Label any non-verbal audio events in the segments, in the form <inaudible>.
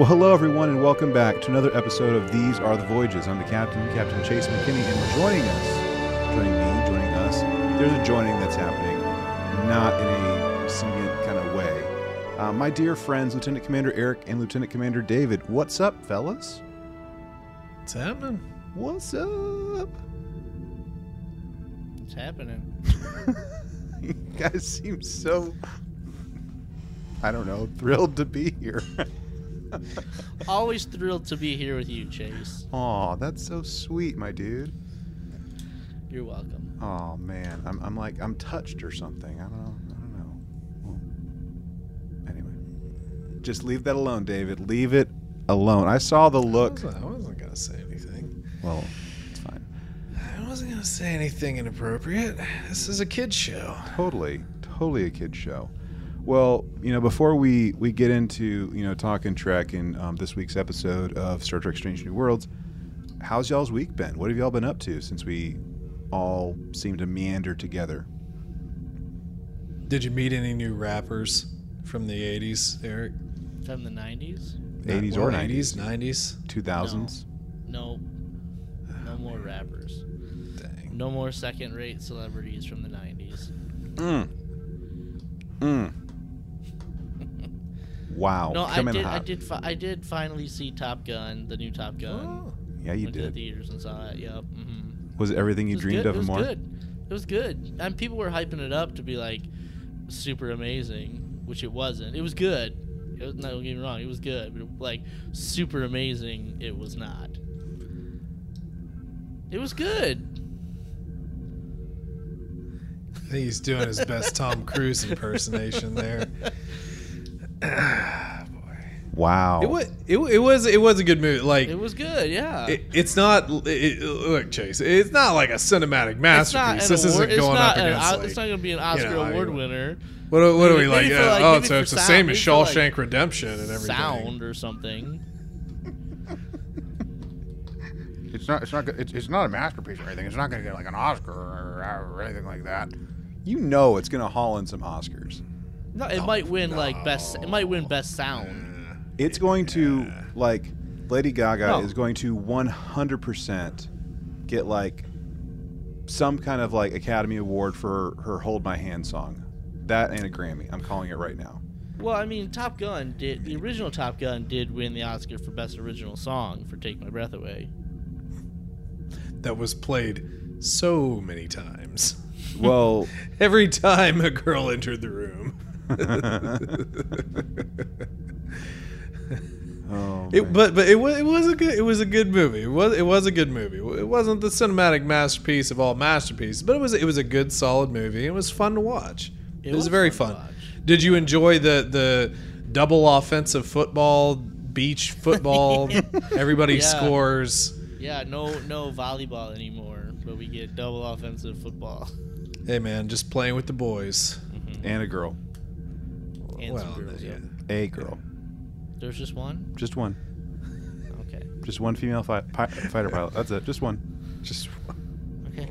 Well, hello everyone, and welcome back to another episode of These Are the Voyages. I'm the captain, Captain Chase McKinney, and joining us, joining me, joining us, there's a joining that's happening, not in a singing kind of way. Uh, my dear friends, Lieutenant Commander Eric and Lieutenant Commander David, what's up, fellas? What's happening? What's up? What's happening? <laughs> you guys seem so, I don't know, thrilled to be here. <laughs> <laughs> Always thrilled to be here with you, Chase. Aw, that's so sweet, my dude. You're welcome. Oh man, I'm, I'm like I'm touched or something. I don't know. I don't know. Well, anyway, just leave that alone, David. Leave it alone. I saw the I look. wasn't, I wasn't gonna say anything. Well, it's fine. I wasn't gonna say anything inappropriate. This is a kid show. Totally, totally a kid show. Well, you know, before we we get into you know talking Trek in um, this week's episode of Star Trek: Strange New Worlds, how's y'all's week been? What have y'all been up to since we all seem to meander together? Did you meet any new rappers from the '80s, Eric? From the 90s? 80s or 90s, 90s. 2000s. No. No more rappers. Dang. No more second rate celebrities from the 90s. Mm. Mm. Wow. No, I Coming did. I did. Fi- I did finally see Top Gun, the new Top Gun. Oh. Yeah, you Went to the did. theaters and saw it. Yep. hmm Was it everything you it dreamed good. of it and was more? good. It was good. And people were hyping it up to be like super amazing, which it wasn't. It was good. It was, not, don't get me wrong. It was good, but like super amazing, it was not. It was good. I think he's doing his best Tom Cruise impersonation there. <laughs> Ah, <sighs> boy. Wow. It was it, wa- it was it was a good movie. Like It was good. Yeah. it, it's not it, look Chase. It's not like a cinematic it's not masterpiece. This award, isn't going it's not up against. O- like- it's not going to be an Oscar know, I- award winner. What, are- what are we Maybe like? for, uh, like- oh, so for it's the same as maybe for, like, Shawshank Redemption and everything. Sound or something. It's not. It's not. It's, it's not a masterpiece or anything. It's not going to get like an Oscar or, or anything like that. you know it's going to haul in some Oscars. No, it might win like best. It might win best sound. It's going to, like, Lady Gaga No. is going to 100% get, like, some kind of, like, Academy Award for her Hold My Hand song. That and a Grammy. I'm calling it right now. Well, I mean, Top Gun did the original Top Gun did win the Oscar for best original song for "Take My Breath Away." That was played so many times. Well, <laughs> Every time a girl entered the room. <laughs> oh, It, but but it was it was a good it was a good movie. It was it was a good movie. It wasn't the cinematic masterpiece of all masterpieces, but it was it was a good solid movie. It was fun to watch. It, was, very fun. to watch. Did you enjoy the the double offensive football, beach football? <laughs> Everybody Yeah. scores. Yeah, no, no volleyball anymore, but we get double offensive football Hey man, just playing with the boys. Mm-hmm. and a girl. And well, some girls. yeah. Yeah. A girl. There's just one. Just one. Okay. Just one female fi- pi- fighter pilot. That's it. Just one. Just one. Okay.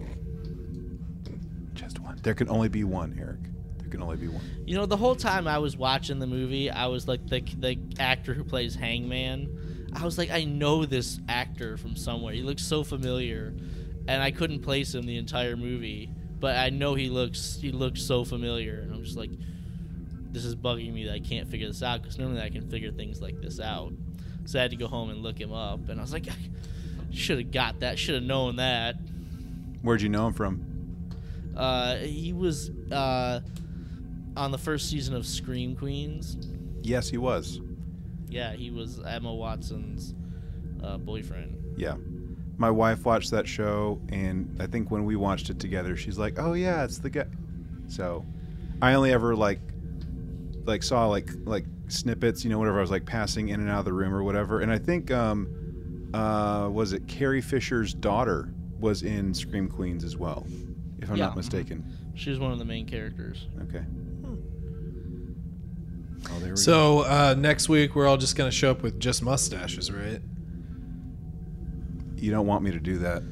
Just one. There can only be one, Eric. There can only be one. You know, the whole time I was watching the movie, I was like the the actor who plays Hangman. I was like, I know this actor from somewhere. He looks so familiar, and I couldn't place him the entire movie. But I know he looks he looks so familiar, and I'm just like, this is bugging me that I can't figure this out because normally I can figure things like this out. So I had to go home and look him up, and I was like, I should have got that, should have known that. Where'd you know him from? Uh, he was uh, on the first season of Scream Queens. Yes, he was. Yeah, he was Emma Watson's uh, boyfriend. Yeah. My wife watched that show, and I think when we watched it together, she's like, "Oh yeah, it's the guy." So, I only ever like, like saw like like snippets, you know, whatever. I was like passing in and out of the room or whatever. And I think, um, uh, was it Carrie Fisher's daughter was in Scream Queens as well, if I'm Yeah. not mistaken. She was one of the main characters. Okay. Oh, there we go. So uh, next week we're all just gonna show up with just mustaches, right? You don't want me to do that.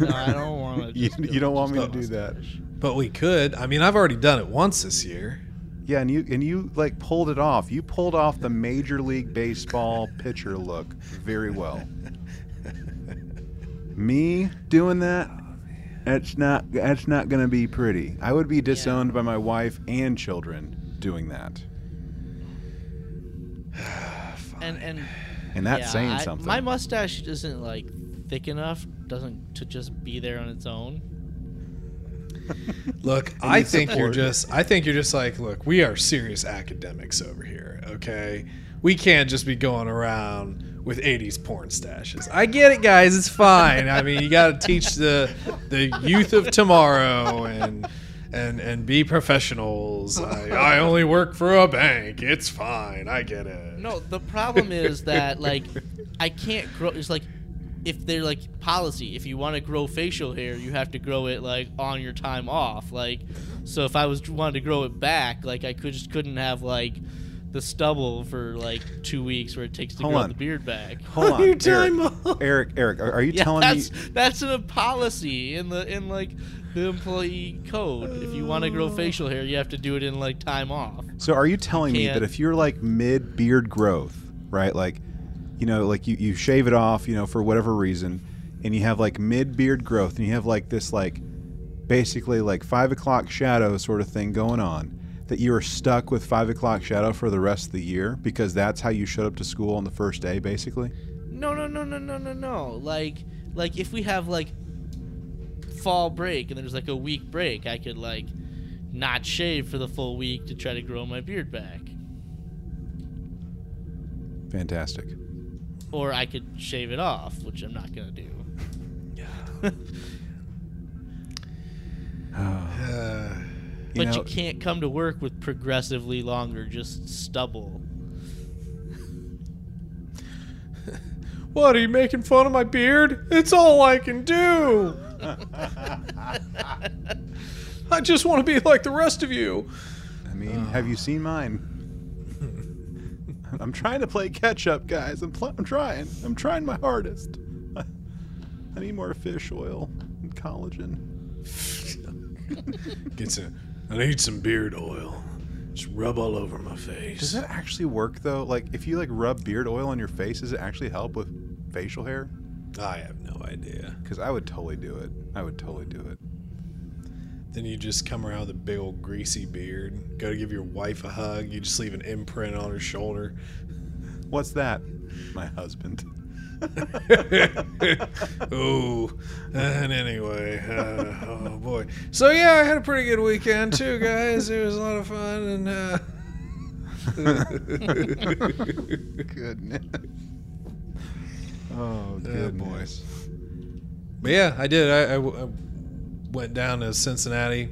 No, I don't want <laughs> to. You, you don't want me to do that. But we could. I mean, I've already done it once this year. Yeah, and you and you like pulled it off. You pulled off the Major League Baseball pitcher look very well. Me doing that, that's not that's not gonna be pretty. I would be disowned by my wife and children doing that, <sighs> And and and that's yeah, saying I- something. My mustache isn't like thick enough, doesn't to just be there on its own. Look, I need think you're just I think you're just like, look, we are serious academics over here, okay? We can't just be going around with 80s porn stashes. I get it, guys. It's fine. I mean, you got to teach the the youth of tomorrow and and and be professionals. I, I only work for a bank. It's fine. I get it. No, the problem is that like I can't grow. It's like if they're like policy. If you want to grow facial hair, you have to grow it like on your time off. Like, so if I was wanted to grow it back, like I could just couldn't have like the stubble for like two weeks where it takes to Hold grow on. the beard back. <laughs> Hold on, Your Eric. off. Eric, Eric, are, are you <laughs> Yeah, telling me? that's that's a policy in the in like the employee code. If you want to grow facial hair, you have to do it in like time off. So are you telling me that if you're like mid beard growth, right? Like, you know, like you, you shave it off, you know, for whatever reason, and you have like mid beard growth, and you have like this like basically like five o'clock shadow sort of thing going on, that you are stuck with five o'clock shadow for the rest of the year because that's how you showed up to school on the first day, basically. No, no, no, no, no, no, no. Like, like if we have like fall break and there's like a week break, I could like not shave for the full week to try to grow my beard back, Fantastic. Or I could shave it off, which I'm not gonna do. Uh, <sighs> <sighs> <sighs> But know- you can't come to work with progressively longer just stubble. <laughs> what are you making fun of my beard? It's all I can do. <laughs> I just want to be like the rest of you. I mean, have you seen mine? I'm trying to play catch up, guys. I'm, I'm trying. I'm trying my hardest. <laughs> I need more fish oil and collagen. <laughs> Get some. I need some beard oil. Just rub all over my face. Does that actually work though? Like, if you like rub beard oil on your face, does it actually help with facial hair? I have no idea. Because I would totally do it. I would totally do it. Then you just come around with a big old greasy beard. Go to give your wife a hug. You just leave an imprint on her shoulder. What's that? My husband. <laughs> oh, and anyway, uh, oh boy. So yeah, I had a pretty good weekend too, guys. It was a lot of fun, and uh, <laughs> <laughs> Goodness. Oh, good boys. but yeah, I did. I, I I went down to Cincinnati,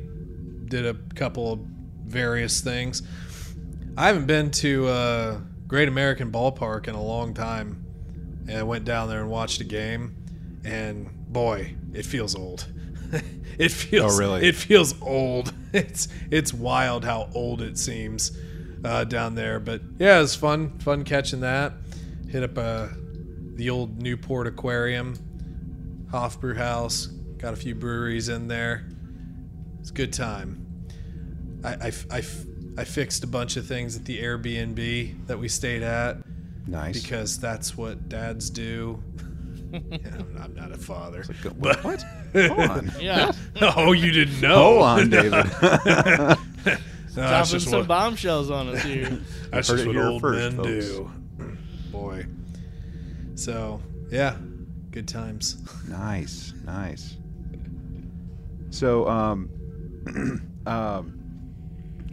did a couple of various things. I haven't been to uh, Great American Ballpark in a long time, and I went down there and watched a game, and boy, it feels old. <laughs> it feels Oh, really? It feels old. <laughs> It's it's wild how old it seems uh, down there. But yeah, it was fun. Fun catching that. Hit up uh, the old Newport Aquarium, Hofbräuhaus. Got a few breweries in there. It's a good time. I, I, I, I fixed a bunch of things at the Airbnb that we stayed at Nice. because that's what dads do. <laughs> Yeah, I'm, I'm not a father. Go- But- what? <laughs> Hold on. Yeah, oh, you didn't know. Hold on, <laughs> David. No, that's dropping just some what, bombshells on us here. that's Heard just it what here old first, men folks. do. <clears throat> Boy. So, yeah, good times. Nice, nice. So, um, <clears throat> um,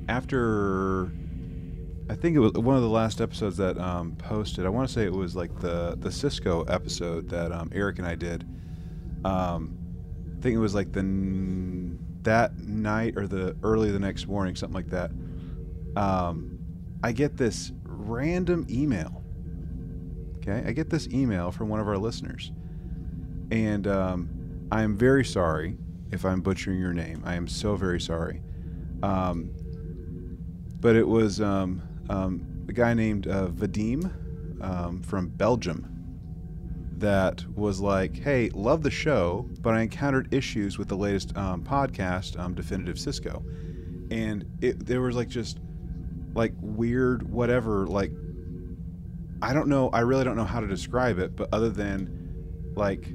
after I think it was one of the last episodes that um, posted. I want to say it was like the the Sisko episode that um, Eric and I did. Um, I think it was like the that night or the early the next morning, something like that. Um, I get this random email. Okay, I get this email from one of our listeners and um, I am very sorry if I'm butchering your name. I am so very sorry. Um, but it was um, um, a guy named uh, Vadim um, from Belgium that was like, "Hey, love the show, but I encountered issues with the latest um, podcast, um, Definitive Sisko, and it, there was like just like weird whatever like I don't know I really don't know how to describe it but other than like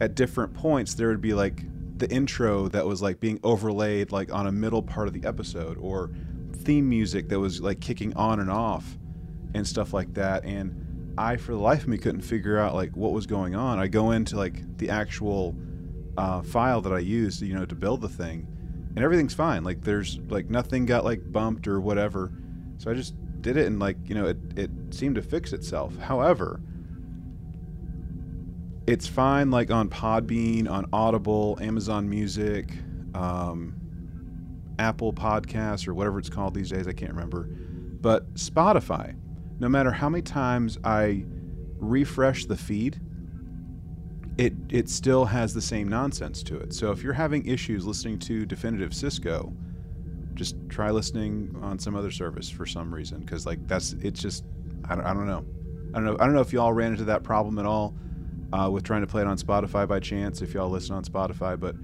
at different points there would be like the intro that was like being overlaid like on a middle part of the episode or theme music that was like kicking on and off and stuff like that and I for the life of me couldn't figure out like what was going on. I go into like the actual uh, file that I used you know to build the thing and everything's fine. Like there's like nothing got like bumped or whatever. So I just did it and like you know it, it seemed to fix itself. However it's fine like on podbean on audible amazon music um, apple podcasts or whatever it's called these days i can't remember. But spotify no matter how many times i refresh the feed it it still has the same nonsense to it. So if you're having issues listening to definitive Sisko just try listening on some other service for some reason because like that's it's just I don't, I don't know. I don't know i don't know if y'all ran into that problem at all uh, with trying to play it on spotify by chance if y'all listen on spotify but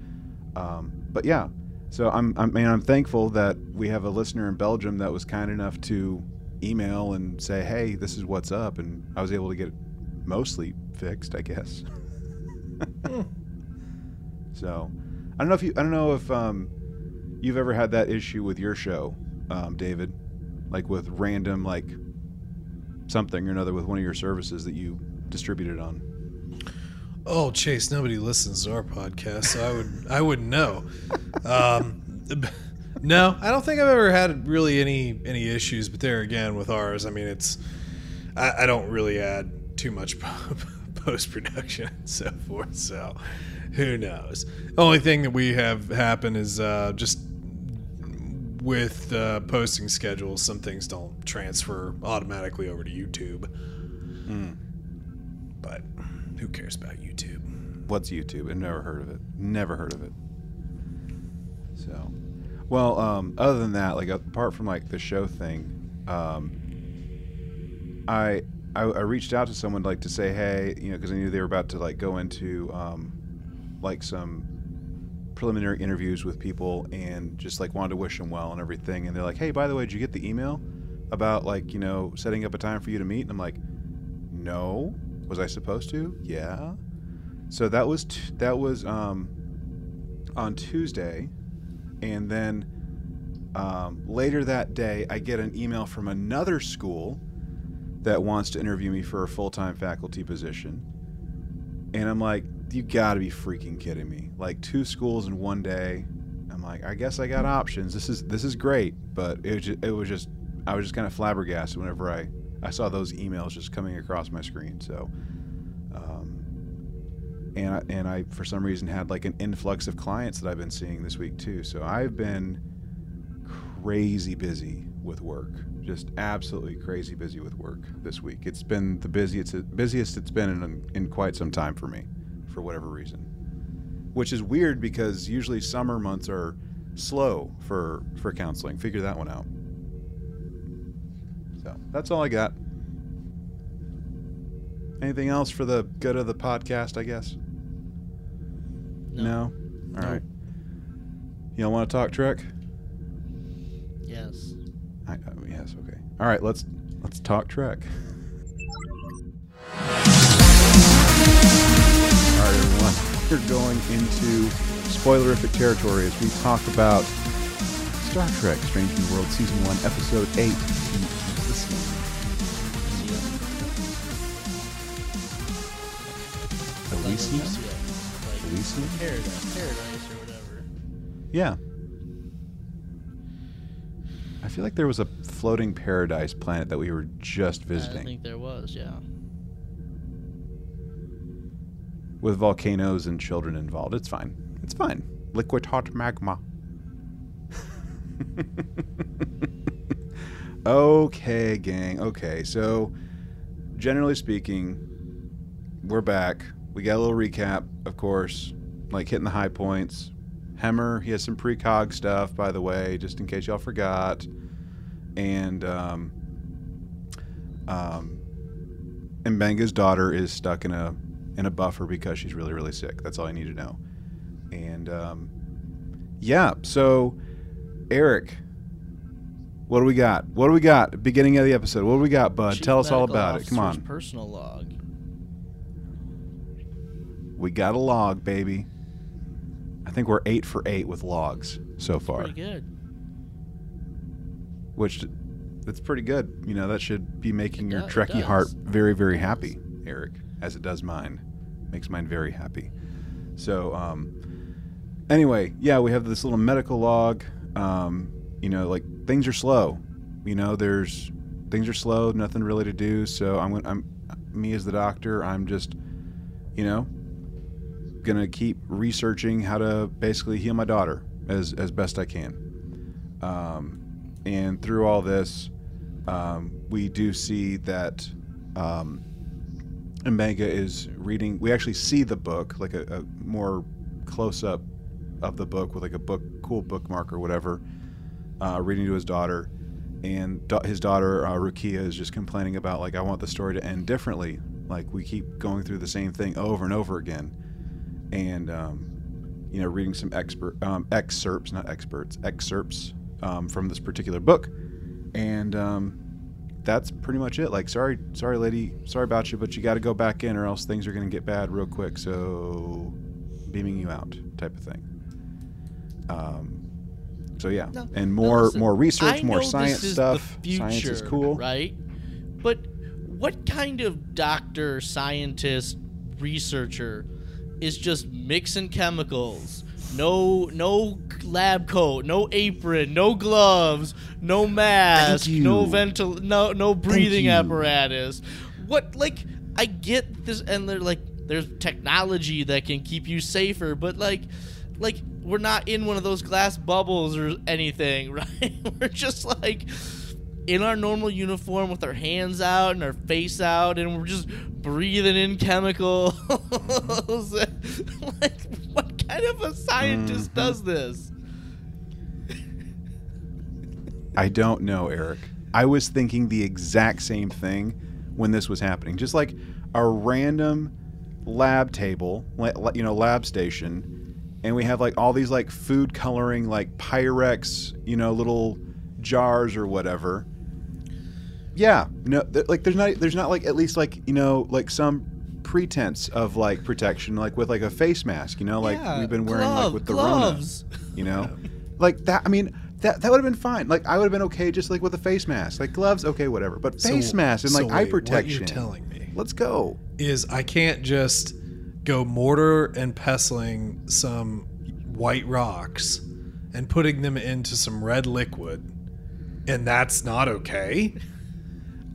um, but yeah so I'm, I mean, I'm thankful that we have a listener in Belgium that was kind enough to email and say, "Hey, this is what's up," and I was able to get it mostly fixed, I guess. <laughs> so, I don't know if you, I don't know if um, you've ever had that issue with your show, um, David, like with random like something or another with one of your services that you distributed on. Oh, Chase, nobody listens to our podcast, so I would I wouldn't know. Um, <laughs> no, I don't think I've ever had really any any issues. But there again, with ours, I mean, it's I, I don't really add too much <laughs> post production and so forth. So who knows? The only thing that we have happen is uh, just with uh, posting schedules, some things don't transfer automatically over to YouTube. But who cares about YouTube? What's YouTube? I've never heard of it. Never heard of it. So, well, um, other than that, like apart from like the show thing, um, I, I I reached out to someone like to say, hey, you know, because I knew they were about to like go into um, like some preliminary interviews with people and just like wanted to wish them well and everything. And they're like, hey, by the way, did you get the email about like you know setting up a time for you to meet? And I'm like, no. Was I supposed to? Yeah. So that was t- that was um, on Tuesday, and then um, later that day, I get an email from another school that wants to interview me for a full time faculty position, and I'm like, you got to be freaking kidding me! Like two schools in one day. I'm like, I guess I got options. This is this is great, but it it was just I was just kind of flabbergasted whenever I I saw those emails just coming across my screen. So. Um, and I, and I for some reason had like an influx of clients that I've been seeing this week too. So I've been crazy busy with work, just absolutely crazy busy with work this week. It's been the busiest busiest it's been in in quite some time for me, for whatever reason. Which is weird because usually summer months are slow for for counseling. Figure that one out that's all I got. Anything else for the good of the podcast, I guess? No. no? All no. right. You don't want to talk Trek? Yes. I, uh, yes, okay. All right, let's let's talk Trek. All right, everyone. We're going into spoilerific territory as we talk about Star Trek Strange New World Season 1, Episode 8, Elysium. Elysium. paradise, paradise or whatever. Yeah. I feel like there was a floating paradise planet that we were just visiting. I think there was, yeah. with volcanoes and children involved. It's fine. It's fine. Liquid hot magma. <laughs> okay, gang. Okay, so generally speaking, we're back. We got a little recap, of course, like hitting the high points. Hemmer, he has some precog stuff, by the way, just in case y'all forgot. And um, um, Mbenga's daughter is stuck in a in a buffer because she's really really sick. That's all I need to know. And um, yeah, so Eric, What do we got? What do we got? Beginning of the episode. What do we got, bud? Chief Tell us all about it. Come on. Personal log. We got a log, baby. I think we're eight for eight with logs so far, Pretty good. which that's pretty good. You know, that should be making It your do- it Trekkie heart very, very happy, Eric, as it does mine. Makes mine very happy. So, um, anyway, yeah, we have this little medical log. Um, you know, like things are slow. You know, there's things are slow, nothing really to do. So I'm, gonna- I'm, me as the doctor, I'm just, you know, gonna keep researching how to basically heal my daughter as as best I can. Um, and through all this, um, we do see that um, is reading. We actually see the book, like a, a more close up of the book with like a book, cool bookmark or whatever, uh, reading to his daughter. And da- his daughter uh, Rukiya is just complaining about like I want the story to end differently. Like we keep going through the same thing over and over again, and um, you know, reading some expert um, excerpts, not experts, excerpts um, from this particular book, and um, that's pretty much it. Like, sorry, sorry, lady, sorry about you, but you got to go back in, or else things are going to get bad real quick. So, beaming you out, type of thing. Um, so yeah, No, and no, more listen, more research, I more science stuff. Future, science is cool. right? But what kind of doctor, scientist, researcher is just mixing chemicals? No, no lab coat, no apron, no gloves, no mask, no ventil, no no breathing apparatus. What like I get this, and they're like, there's technology that can keep you safer, but like, like we're not in one of those glass bubbles or anything, <laughs> right? we're just like in our normal uniform with our hands out and our face out, and we're just breathing in chemicals. <laughs> like, what kind of a scientist Mhm. does this? I don't know, Eric. I was thinking the exact same thing when this was happening. Just like a random lab table, you know, lab station, and we have like all these like food coloring, like Pyrex, you know, little jars or whatever. Yeah, no, th- like there's not there's not like at least like you know like some pretense of like protection, like with like a face mask, you know, like Yeah, we've been wearing glove- like with the gloves. Rona, you know, like that. I mean, that that would have been fine. Like I would have been okay just like with a face mask, like gloves, okay, whatever. But So- face mask and so like eye wait, protection. What you're telling me Let's go. is I can't just go mortar and pestling some white rocks and putting them into some red liquid, and that's not okay.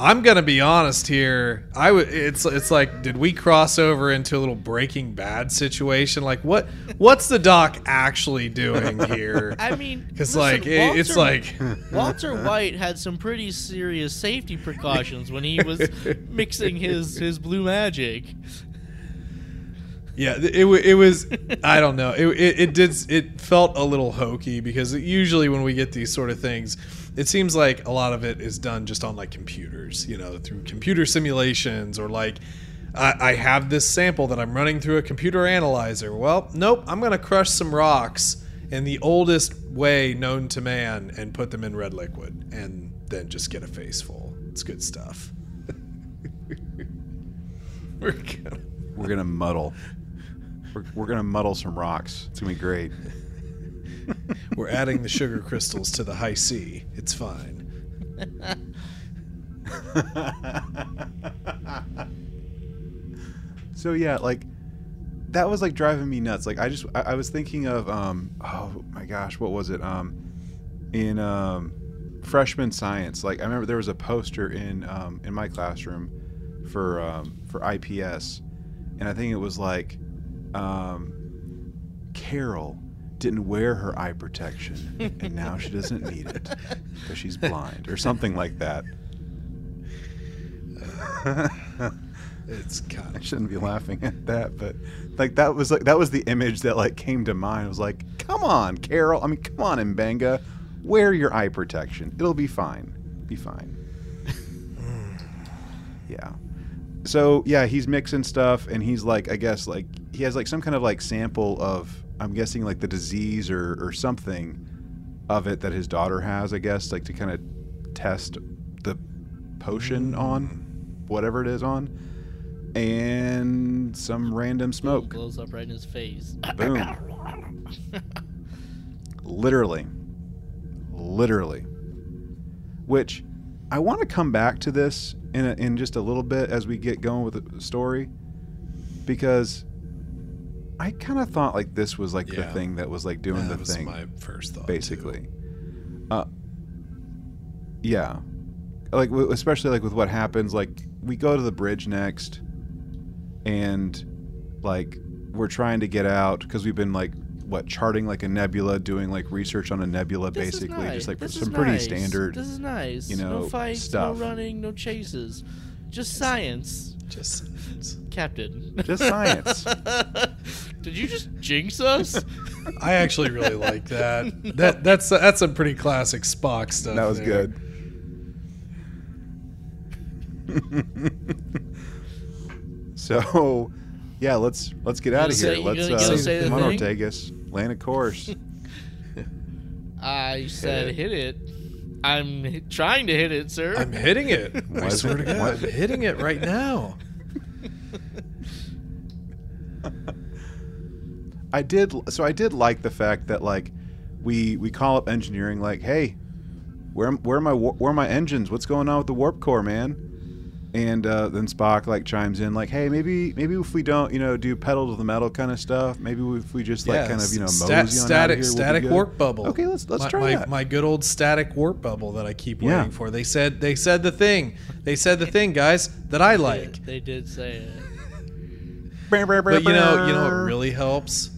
I'm gonna be honest here. I would. It's it's like, did we cross over into a little Breaking Bad situation? Like, what what's the doc actually doing <laughs> here? I mean, Because like it, it's like <laughs> Walter White had some pretty serious safety precautions when he was <laughs> mixing his his blue magic. Yeah, it, it was. I don't know. It, it, it did. It felt a little hokey because usually when we get these sort of things, it seems like a lot of it is done just on like computers, you know, through computer simulations or like. I I have this sample that I'm running through a computer analyzer. Well, nope. I'm going to crush some rocks in the oldest way known to man and put them in red liquid and then just get a face full. It's good stuff. <laughs> We're gonna We're gonna muddle. We're, we're gonna muddle some rocks. It's gonna be great. We're adding the sugar crystals to the Hi-C. It's fine. <laughs> so yeah, like that was like driving me nuts. Like I just I, I was thinking of um oh my gosh, what was it? Um in um freshman science, like I remember there was a poster in um in my classroom for um for IPS and I think it was like um Carol didn't wear her eye protection and now she doesn't need it because she's blind or something like that. <laughs> It's kind I of shouldn't be laughing at that, but like that was like that was the image that like came to mind. I was like, come on, Carol. I mean, come on, Mbenga. Wear your eye protection. It'll be fine. Be fine. Hmm. yeah. So yeah, he's mixing stuff, and he's like, I guess like he has like some kind of like sample of, I'm guessing like the disease or or something of it that his daughter has. I guess like to kind of test the potion mm. on, whatever it is on, and some random smoke. blows up right in his face. Boom. literally literally which i want to come back to this in, a, in just a little bit as we get going with the story because i kind of thought like this was like the thing that was like doing that the was thing my first thought. too. basically uh yeah like w- especially like with what happens like we go to the bridge next and like we're trying to get out because we've been like what charting like a nebula doing like research on a nebula This basically nice. just like This some pretty nice. standard This is nice. you know, no know, fights, stuff. no running, no chases, just science, Just Captain. Just science. <laughs> Did you just jinx us? I actually really like that. That that's that's some pretty classic Spock stuff. that was there. good <laughs> so yeah let's let's get out of here you let's uh, say come on? Ortegas land a course <laughs> I said it. hit it. I'm trying to hit it, sir. I'm hitting it. <laughs> I swear to God, I'm hitting it right now. I did so I did like the fact that like we we call up engineering like hey where where are my where are my engines what's going on with the warp core man and uh, then Spock like chimes in like hey maybe maybe if we don't you know do pedal to the metal kind of stuff maybe if we just like yeah, kind of you know sta- mosey on out of static here, we'll static warp bubble. okay let's let's my, try my, that my good old static warp bubble that I keep Yeah. waiting for. They said they said the thing. They said the thing, guys, that I like. they did say it. But you know, you know what really helps?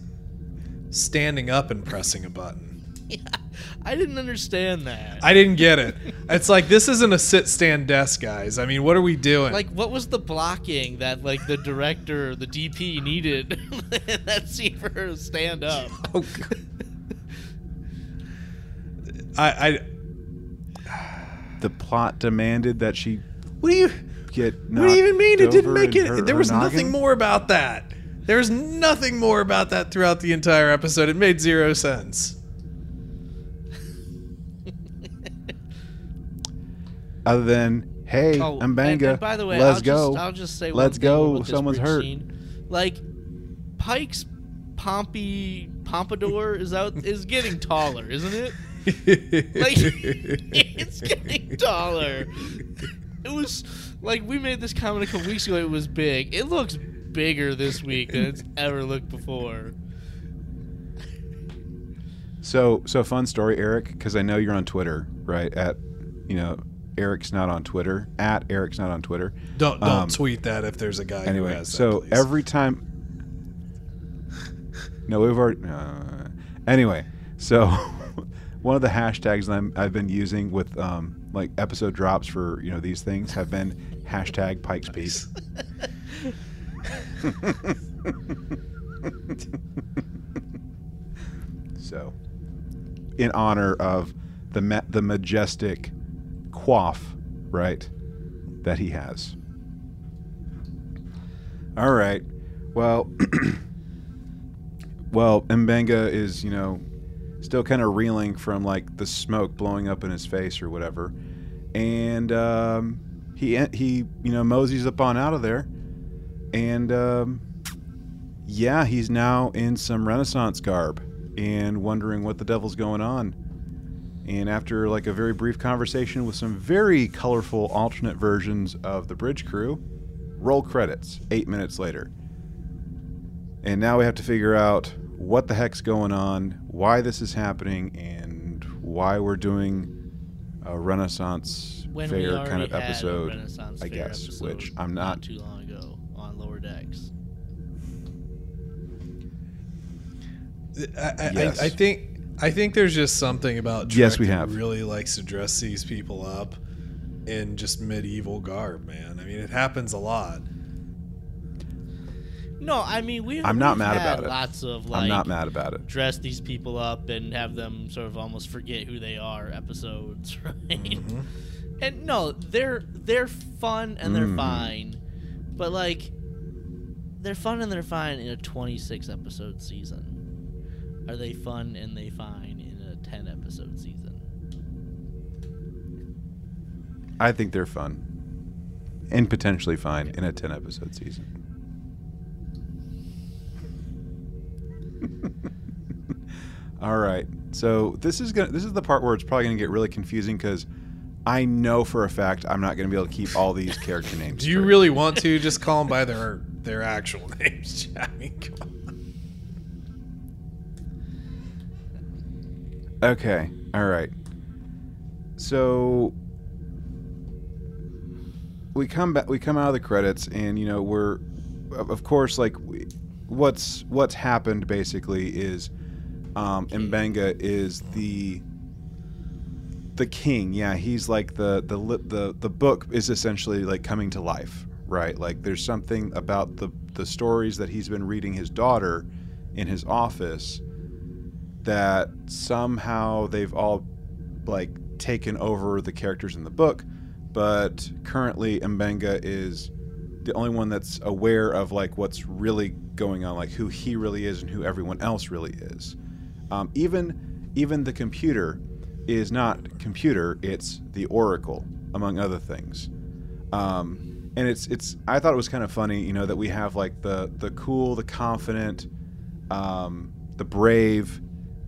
Standing up and pressing a button. <laughs> I didn't understand that. I didn't get it. It's like this isn't a sit stand desk, guys. I mean, what are we doing? like, what was the blocking that like the director, the DP needed in <laughs> that scene for her to stand up? <laughs> Oh, I, I the plot demanded that she what do you get what do you even mean? It didn't make it. her- there her was noggin? nothing more about that. There was nothing more about that throughout the entire episode. It made zero sense. Other than hey Oh, I'm and by the way, let's I'll go Just, I'll just say Let's go, someone's hurt. Scene. Like Pike's Pompey Pompadour is out is getting taller, isn't it? <laughs> Like <laughs> it's getting taller. It was like we made this comment a couple weeks ago. It was big. It looks bigger this week than it's ever looked before. So, so fun story, Eric, because I know you're on Twitter, right? At, you know, Eric's not on Twitter. At Eric's not on Twitter. don't don't Um, tweet that if there's a guy who Anyway, has that. so please. every time. No, we've already. Uh, anyway, so <laughs> one of the hashtags that I'm, I've been using with um, like episode drops for you know these things have been hashtag Pikes Peak. <laughs> so, in honor of the ma- the majestic quaff, right, that he has. All right. Well, <clears throat> well, Mbenga is, you know, still kind of reeling from like the smoke blowing up in his face or whatever, and um, he he you know moseys up on out of there, and um, yeah, he's now in some Renaissance garb and wondering what the devil's going on. And after like a very brief conversation with some very colorful alternate versions of the bridge crew, roll credits. Eight minutes later. And now we have to figure out what the heck's going on, why this is happening, and why we're doing a Renaissance When fair kind of episode, Renaissance I guess, episode which I'm not. too long ago on Lower Decks. I, I, Yes. I, I think I think there's just something about Trek Yes, we that have. really likes to dress these people up in just medieval garb, man. I mean, it happens a lot. No, I mean we. I'm not we've mad had about it. Lots of like I'm not mad about it. dress these people up and have them sort of almost forget who they are episodes, <laughs> right? Mm-hmm. And no, they're they're fun and they're Mm. fine, but like they're fun and they're fine in a 26 episode season. Are they fun and they fine in a 10 episode season? I think they're fun, and potentially fine in a ten episode season. <laughs> All right, so this is gonna this is the part where it's probably gonna get really confusing because I know for a fact I'm not gonna be able to keep all these character <laughs> names. Do you straight. really want to just call them by their their actual <laughs> names? I mean, Okay. All right. So we come back. We come out of the credits, and you know we're, of course, like we, what's what's happened basically is, um, Mbenga is the the king. Yeah, he's like the the the the book is essentially like coming to life, right? Like there's something about the the stories that he's been reading his daughter in his office that somehow they've all like taken over the characters in the book, but currently Mbenga is the only one that's aware of like what's really going on, like who he really is and who everyone else really is. Um, even even the computer is not computer; it's the Oracle, among other things. Um, and it's it's I thought it was kind of funny, you know, that we have like the the cool, the confident, um, the brave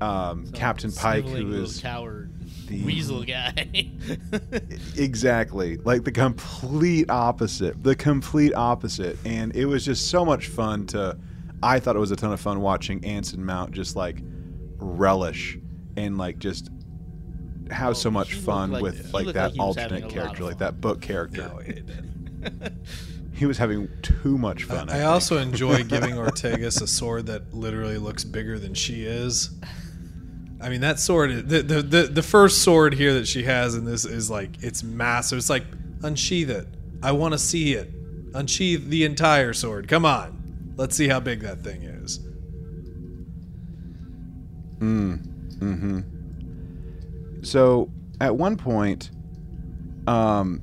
um, Some Captain Pike, sniveling who little is coward the- weasel guy. <laughs> exactly like the complete opposite the complete opposite and it was just so much fun to i thought it was a ton of fun watching anson mount just like relish and like just have Oh, so much fun like- with like that like he was having alternate character like that book character No, it <laughs> he was having too much fun I think. also enjoy <laughs> giving Ortegas a sword that literally looks bigger than she is. I mean, that sword, is, the, the the the first sword here that she has in this is like it's massive. It's like unsheath it. I want to see it. Unsheath the entire sword. Come on, let's see how big that thing is. Hmm. So at one point, um,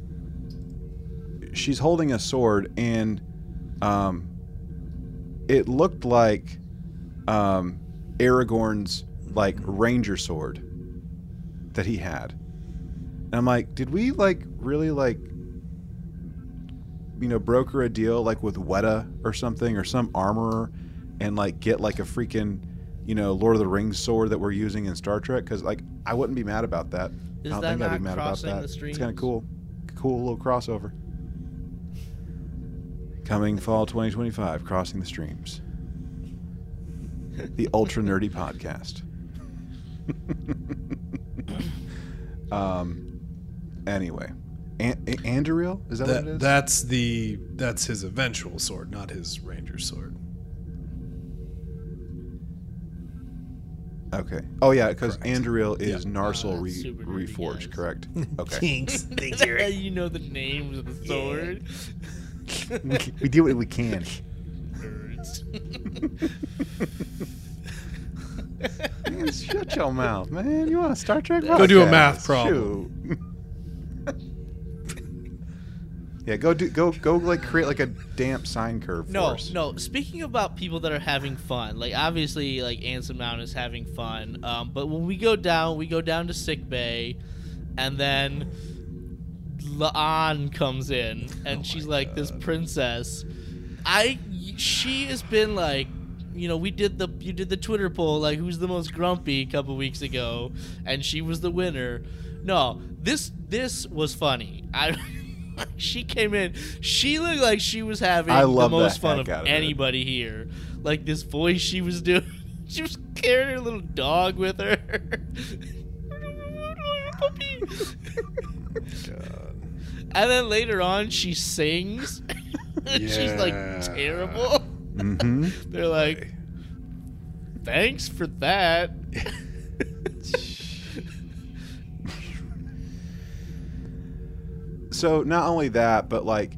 she's holding a sword, and um, it looked like um, Aragorn's like ranger sword that he had. And I'm like, did we like really like you know broker a deal like with Weta or something or some armorer and like get like a freaking you know Lord of the Rings sword that we're using in Star Trek because like I wouldn't be mad about that. Is I don't that think I'd be mad about that. It's kind of cool, cool little crossover. Coming fall 2025, crossing the streams. <laughs> The ultra nerdy podcast. <laughs> um. Anyway, An- A- Anduril is that, what it That, is? the that's his eventual sword, not his ranger sword. Okay. Oh yeah, because Correct. Anduril is Yeah. Narsil Ah, re- reforged, guys. correct? <laughs> Okay. Kinks. <laughs> Thank you. you know the names of the sword. we do what we can. Nerds. Man, shut your mouth, man. You want a Star Trek? Go do a math problem. Shoot. <laughs> yeah, go do go go like create like a damp sine curve. No, us. no. Speaking about people that are having fun, like obviously, like Anson Mount is having fun. Um, but when we go down, we go down to sick bay, and then La'an comes in, and she's like this princess. I she has been like, you know, we did the you did the Twitter poll like who's the most grumpy a couple weeks ago, and she was the winner. No, this this was funny. I. <laughs> She came in. She looked like she was having the most fun of of it. anybody here. Like this voice she was doing. <laughs> She was carrying her little dog with her. Puppy. And then <laughs> later on, she sings. She's like terrible. Mm-hmm. <laughs> They're like, thanks for that. <laughs> So not only that, but like,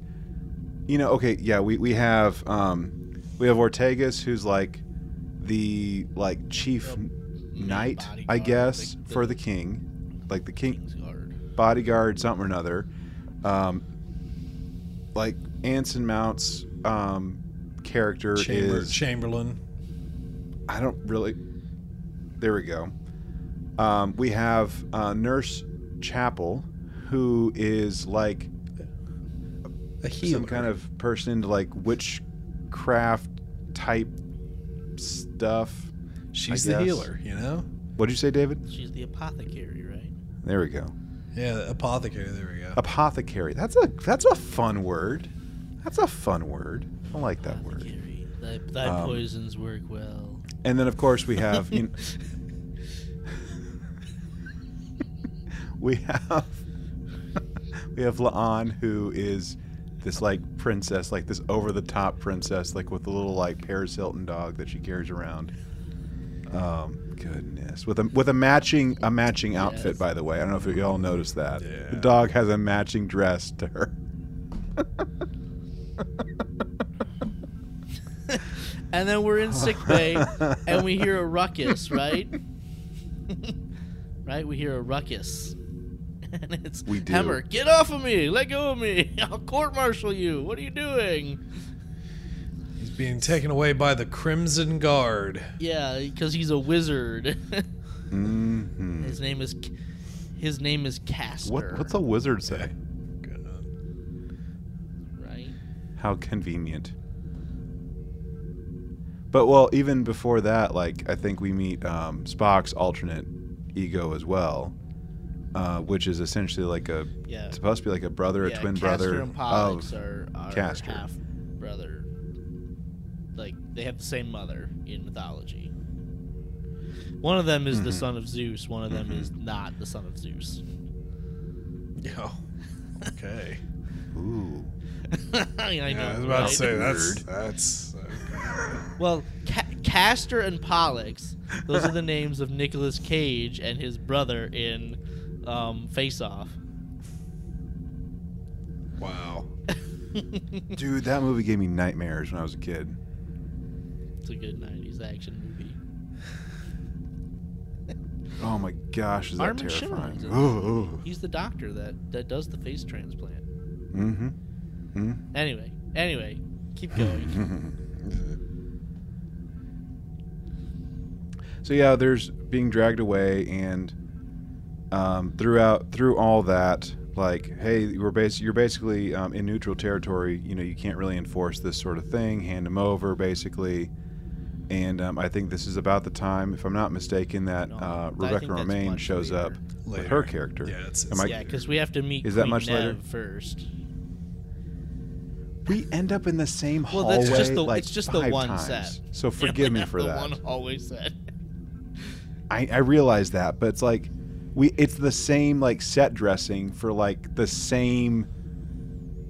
you know, okay, yeah, we we have um, we have Ortegas, who's like the like chief knight, I guess, the- for the- the king, like the king Kingsguard. bodyguard, something or another. Um, like Anson Mount's um, character Chamber, is Chamberlain. I don't really. There we go. Um, we have uh, Nurse Chapel, who is like A healer. some kind of person into like witchcraft type stuff. She's the healer, you know? What'd you say, David? She's the apothecary, right? There we go. Yeah, the apothecary. There we go. Apothecary. That's a that's a fun word. That's a fun word. I like that word. Thy, thy Um, poisons work well. And then of course we have you <laughs> <laughs> we have <laughs> we have La'an who is this like princess, like this over the top princess, like with a little like Paris Hilton dog that she carries around. Um, goodness, with a with a matching a matching outfit, Yes. by the way. I don't know if you all noticed that. Yeah. The dog has a matching dress to her. And then we're in sick bay, <laughs> and we hear a ruckus, right? <laughs> right? We hear a ruckus. <laughs> And it's We do. Hemmer, get off of me! Let go of me! I'll court martial you! What are you doing? He's being taken away by the Crimson Guard. Yeah, because he's a wizard. hmm his name is his name is Casper. What what's a wizard say? Right? How convenient. But well, even before that, like I think we meet um, Spock's alternate ego as well, uh, which is essentially like a Yeah. supposed to be like a brother, yeah, a twin Castor brother and Pollux of are, are Castor. half brother. Like they have the same mother in mythology. One of them is the Mhm. son of Zeus. One of them Mhm. is not the son of Zeus. Yo. Okay. ooh. <laughs> I know, yeah, I was about right? to say that's that's. Well, Ca- Castor and Pollux, those are the names of Nicolas Cage and his brother in um, Face Off. wow. <laughs> Dude, that movie gave me nightmares when I was a kid. It's a good '90s action movie. Oh my gosh, is that Armin terrifying? Shimerman's in Oh, it. He's the doctor that that does the face transplant. mm-hmm. Mm-hmm. Anyway, anyway, keep going. <laughs> so yeah, there's being dragged away, and um, throughout through all that, like, hey, we're bas- you're basically um, in neutral territory. You know, you can't really enforce this sort of thing. Hand them over, basically. And um, I think this is about the time, if I'm not mistaken, that uh, Rebecca Romijn shows later. up with her character. Yeah, it's, it's I- yeah, because we have to meet Is that much Nev later? first. We end up in the same Well, hallway that's just the like it's just the five one times. set. So <laughs> forgive me for the that. one hallway set. I, I realize that, but it's like we it's the same like set dressing for like the same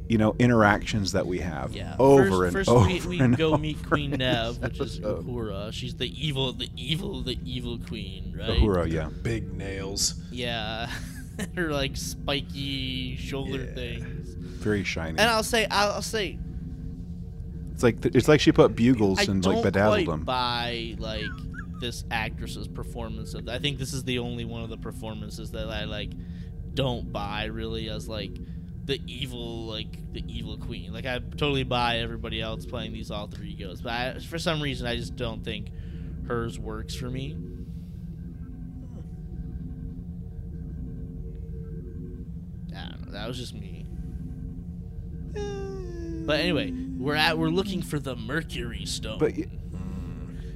you know interactions that we have Yeah. over first, and first over we, we and go over meet Queen in Nev, which is episode. Uhura. She's the evil, the evil, the evil queen, right? Uhura, yeah. big nails. Yeah. <laughs> Her like spiky shoulder Yeah. things. Very shiny. And I'll say, I'll, I'll say, it's like it's like she put bugles I and don't like bedazzled quite them. buy like this actress's performance of. I think this is the only one of the performances that I like don't buy really as like the evil like the evil queen. Like I totally buy everybody else playing these alter egos, but I, for some reason I just don't think hers works for me. I don't know. That was just me. But anyway, we're at we're looking for the Mercury Stone. But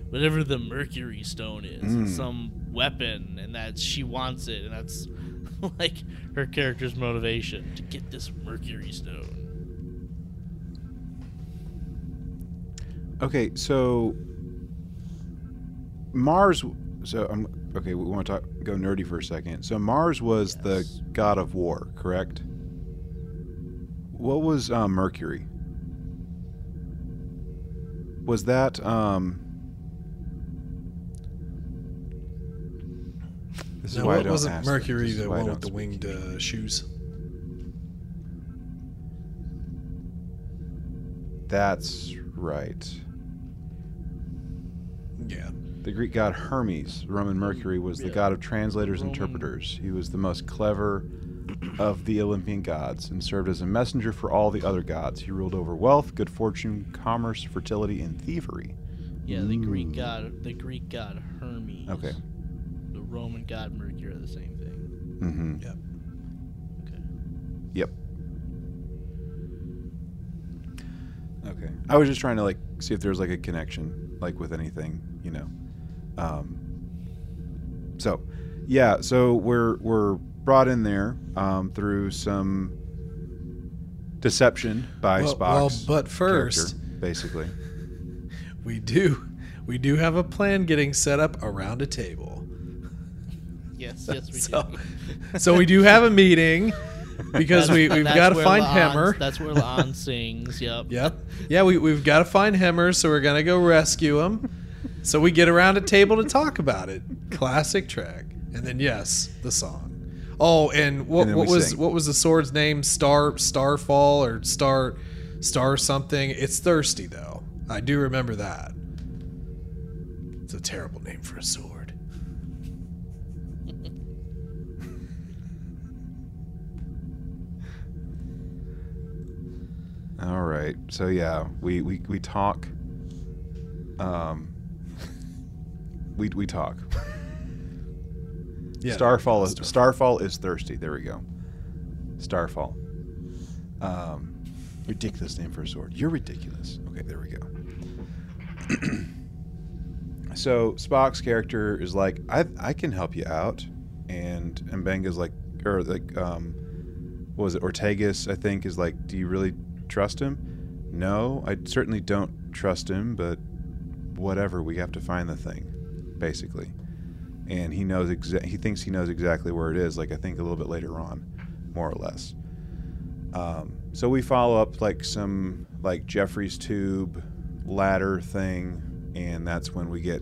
whatever the Mercury Stone is, Mm. some weapon, and that she wants it, and that's <laughs> like her character's motivation to get this Mercury Stone. Okay, so Mars. So I'm okay. We want to talk, go nerdy for a second. So Mars was the god of war, correct? What was uh, Mercury? Was that um? This is No, why I it don't wasn't ask Mercury this. This the one with the winged uh, shoes. That's right. Yeah. The Greek god Hermes, Roman Mercury, was the Yeah. god of translators and interpreters. He was the most clever of the Olympian gods and served as a messenger for all the other gods. He ruled over wealth, good fortune, commerce, fertility, and thievery. Yeah, the Greek god, the Greek god Hermes. Okay. The Roman god Mercury are the same thing. Mm-hmm. Yep. Okay. Yep. Okay. I was just trying to like see if there's like a connection, like with anything, you know. Um, so, yeah. So we're we're brought in there um, through some deception by Well- well, Spock's but first- character, basically. <laughs> We do. We do have a plan getting set up around a table. Yes, yes, we So, do. <laughs> so we do have a meeting because we, we've got to find La'an- Hemmer. That's where La'an <laughs> sings. Yep. Yep. Yeah, we, we've got to find Hemmer, so we're going to go rescue him. So we get around a table to talk about it. Classic Trek. And then, yes, the song. Oh, and what, And what was sing. what was the sword's name? Star Starfall or Star Star something? It's thirsty though. I do remember that. It's a terrible name for a sword. All right. So yeah, we we, we talk. Um, <laughs> we we talk. Yeah. Starfall is Starfall is thirsty. There we go. Starfall. Um, ridiculous name for a sword. You're ridiculous. Okay, there we go. <clears throat> so Spock's character is like, I I can help you out, and and Benga's like, or like, um, what was it? Ortegas, I think, is like, do you really trust him? No, I certainly don't trust him, but whatever. We have to find the thing, basically and he knows exa- he thinks he knows exactly where it is like i think a little bit later on more or less um, so we follow up like some like Jefferies tube ladder thing and that's when we get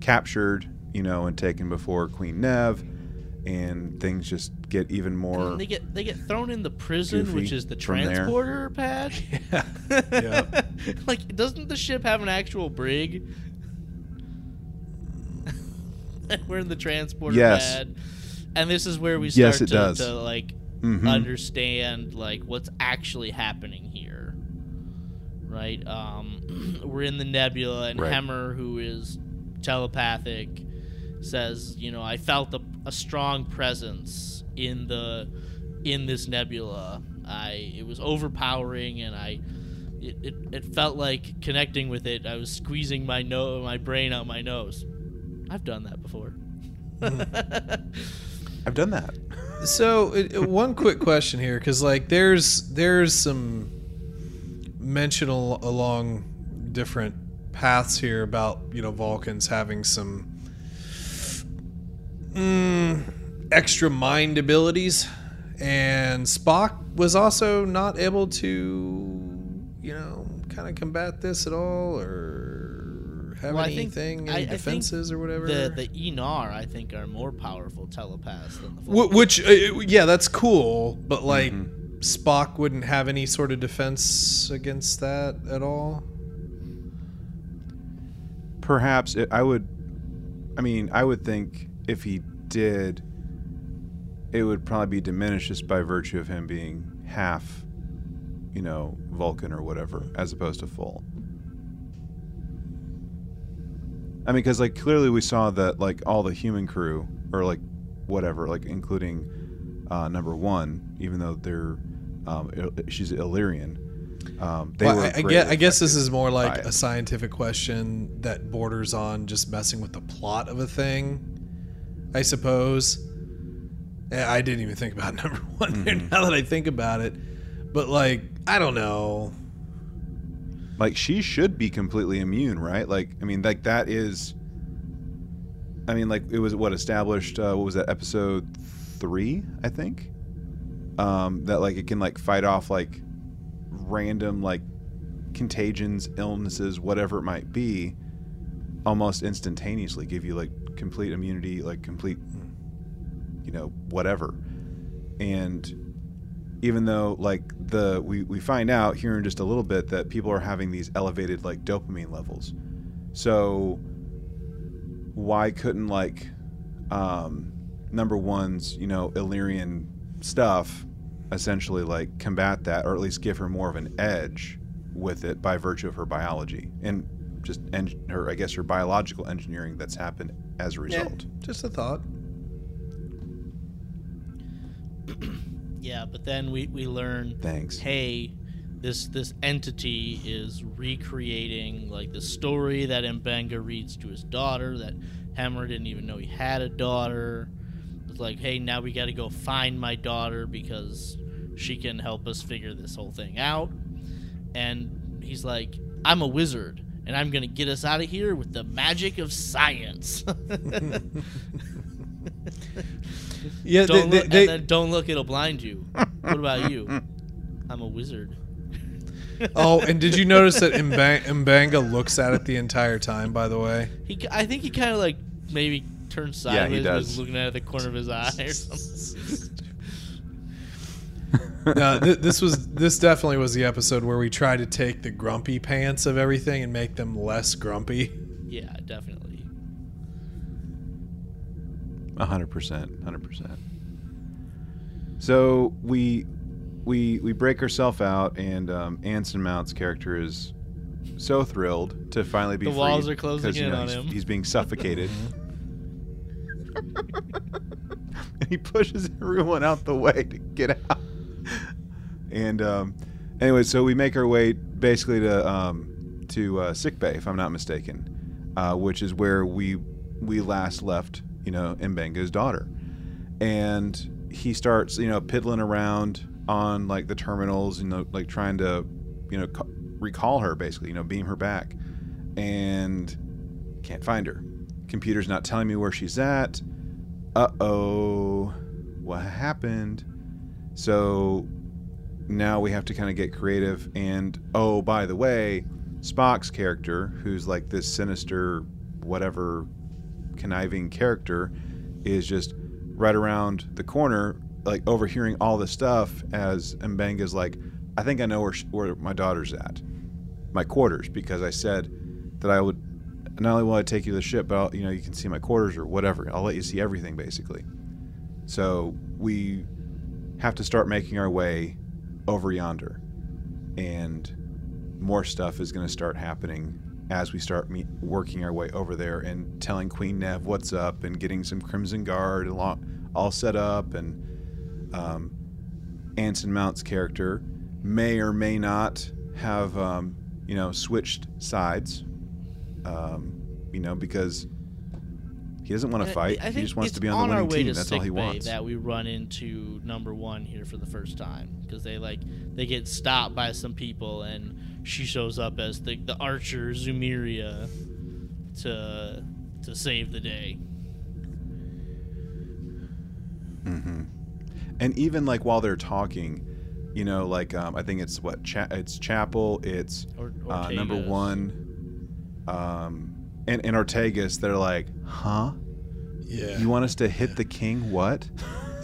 captured you know and taken before queen nev and things just get even more they get they get thrown in the prison, which is the transporter pad. <laughs> Yeah. Yeah. <laughs> like, doesn't the ship have an actual brig? <laughs> We're in the transporter Yes. pad, and this is where we start Yes, it to, does. to like Mhm. understand like what's actually happening here. Right? Um, <clears throat> we're in the nebula, and Right. Hemmer, who is telepathic, says, "You know, I felt a, a strong presence in the in this nebula. I it was overpowering, and I." It, it, it felt like connecting with it. I was squeezing my no my brain out my nose. I've done that before. <laughs> i've done that So, uh, uh, one quick question here, because like there's there's some mention al- along different paths here about you know Vulcans having some mm, extra mind abilities, and Spock was also not able to you know kind of combat this at all or have Well, I think- anything I- I think defenses or whatever. the the Aenar, I think, are more powerful telepaths than the Wh- Vulcans. Which, uh, yeah, that's cool, but like Mm-hmm. Spock wouldn't have any sort of defense against that at all. perhaps it, I would. I mean, I would think if he did, it would probably be diminished just by virtue of him being half, you know, Vulcan or whatever, as opposed to full. I mean, because like clearly we saw that like all the human crew or like whatever, like including uh, number one, even though they're um, she's Illyrian. Um, they Well, were I, I guess, I guess this is more like a scientific question that borders on just messing with the plot of a thing, I suppose. Eh, I didn't even think about <laughs> number one there Mm-hmm. now that I think about it. But like, I don't know. like she should be completely immune right like i mean like that is i mean like it was what established uh, what was that episode three i think um that like it can like fight off like random like contagions illnesses whatever it might be almost instantaneously give you like complete immunity like complete you know whatever. And even though like the we, we find out here in just a little bit that people are having these elevated like dopamine levels. So why couldn't like um number one's you know illyrian stuff essentially like combat that or at least give her more of an edge with it by virtue of her biology and just en- her i guess her biological engineering that's happened as a Yeah, result just a thought. <clears throat> Yeah, but then we, we learn Thanks. hey, this this entity is recreating like the story that Mbenga reads to his daughter that Hemmer didn't even know he had a daughter. It's like, hey, now we got to go find my daughter because she can help us figure this whole thing out. And he's like, I'm a wizard and I'm going to get us out of here with the magic of science. <laughs> Yeah, don't, they, look, they- and then don't look, it'll blind you. What about you? I'm a wizard. <laughs> oh, and did you notice that Mbang- Mbenga looks at it the entire time? By the way, He, I think he kind of like maybe turned Yeah, he sideways, and was does. looking at it at the corner of his eye or something. <laughs> no, th- this was this definitely was the episode where we tried to take the grumpy pants of everything and make them less grumpy. Yeah, definitely. A hundred percent, hundred percent. So we we we break ourselves out, and um, Anson Mount's character is so thrilled to finally be The free walls are closing 'cause, you in know, on he's, him. He's being suffocated. <laughs> <laughs> and he pushes everyone out the way to get out. <laughs> And um, anyway, so we make our way basically to um, to uh, sick bay, if I'm not mistaken, uh, which is where we we last left, you know, Mbenga's daughter. And he starts, you know, piddling around on like the terminals, you know, like trying to, you know, ca- recall her basically, you know, beam her back, and can't find her. Computer's not telling me where she's at. Uh oh, what happened? So now we have to kind of get creative. And oh, by the way, Spock's character, who's like this sinister, whatever, conniving character, is just right around the corner, like overhearing all this stuff as Mbenga's like, I think I know where, sh- where my daughter's at, my quarters, because I said that I would not only will I take you to the ship, but I'll, you know you can see my quarters or whatever. I'll let you see everything basically. So we have to start making our way over yonder, and more stuff is going to start happening as we start me- working our way over there and telling Queen Nev what's up and getting some Crimson Guard all, all set up and um, Anson Mount's character may or may not have um, you know switched sides um, you know because he doesn't want to fight he just wants to be on, the our winning team that's all he wants That we run into number one here for the first time because they like they get stopped by some people and she shows up as the the archer Zumiria to to save the day. Mm-hmm. And even like while they're talking, you know, like um, I think it's what cha- it's Chapel, it's Or, uh, number one, um, and and Ortegas. They're like, huh? Yeah, You want us to hit the king? What?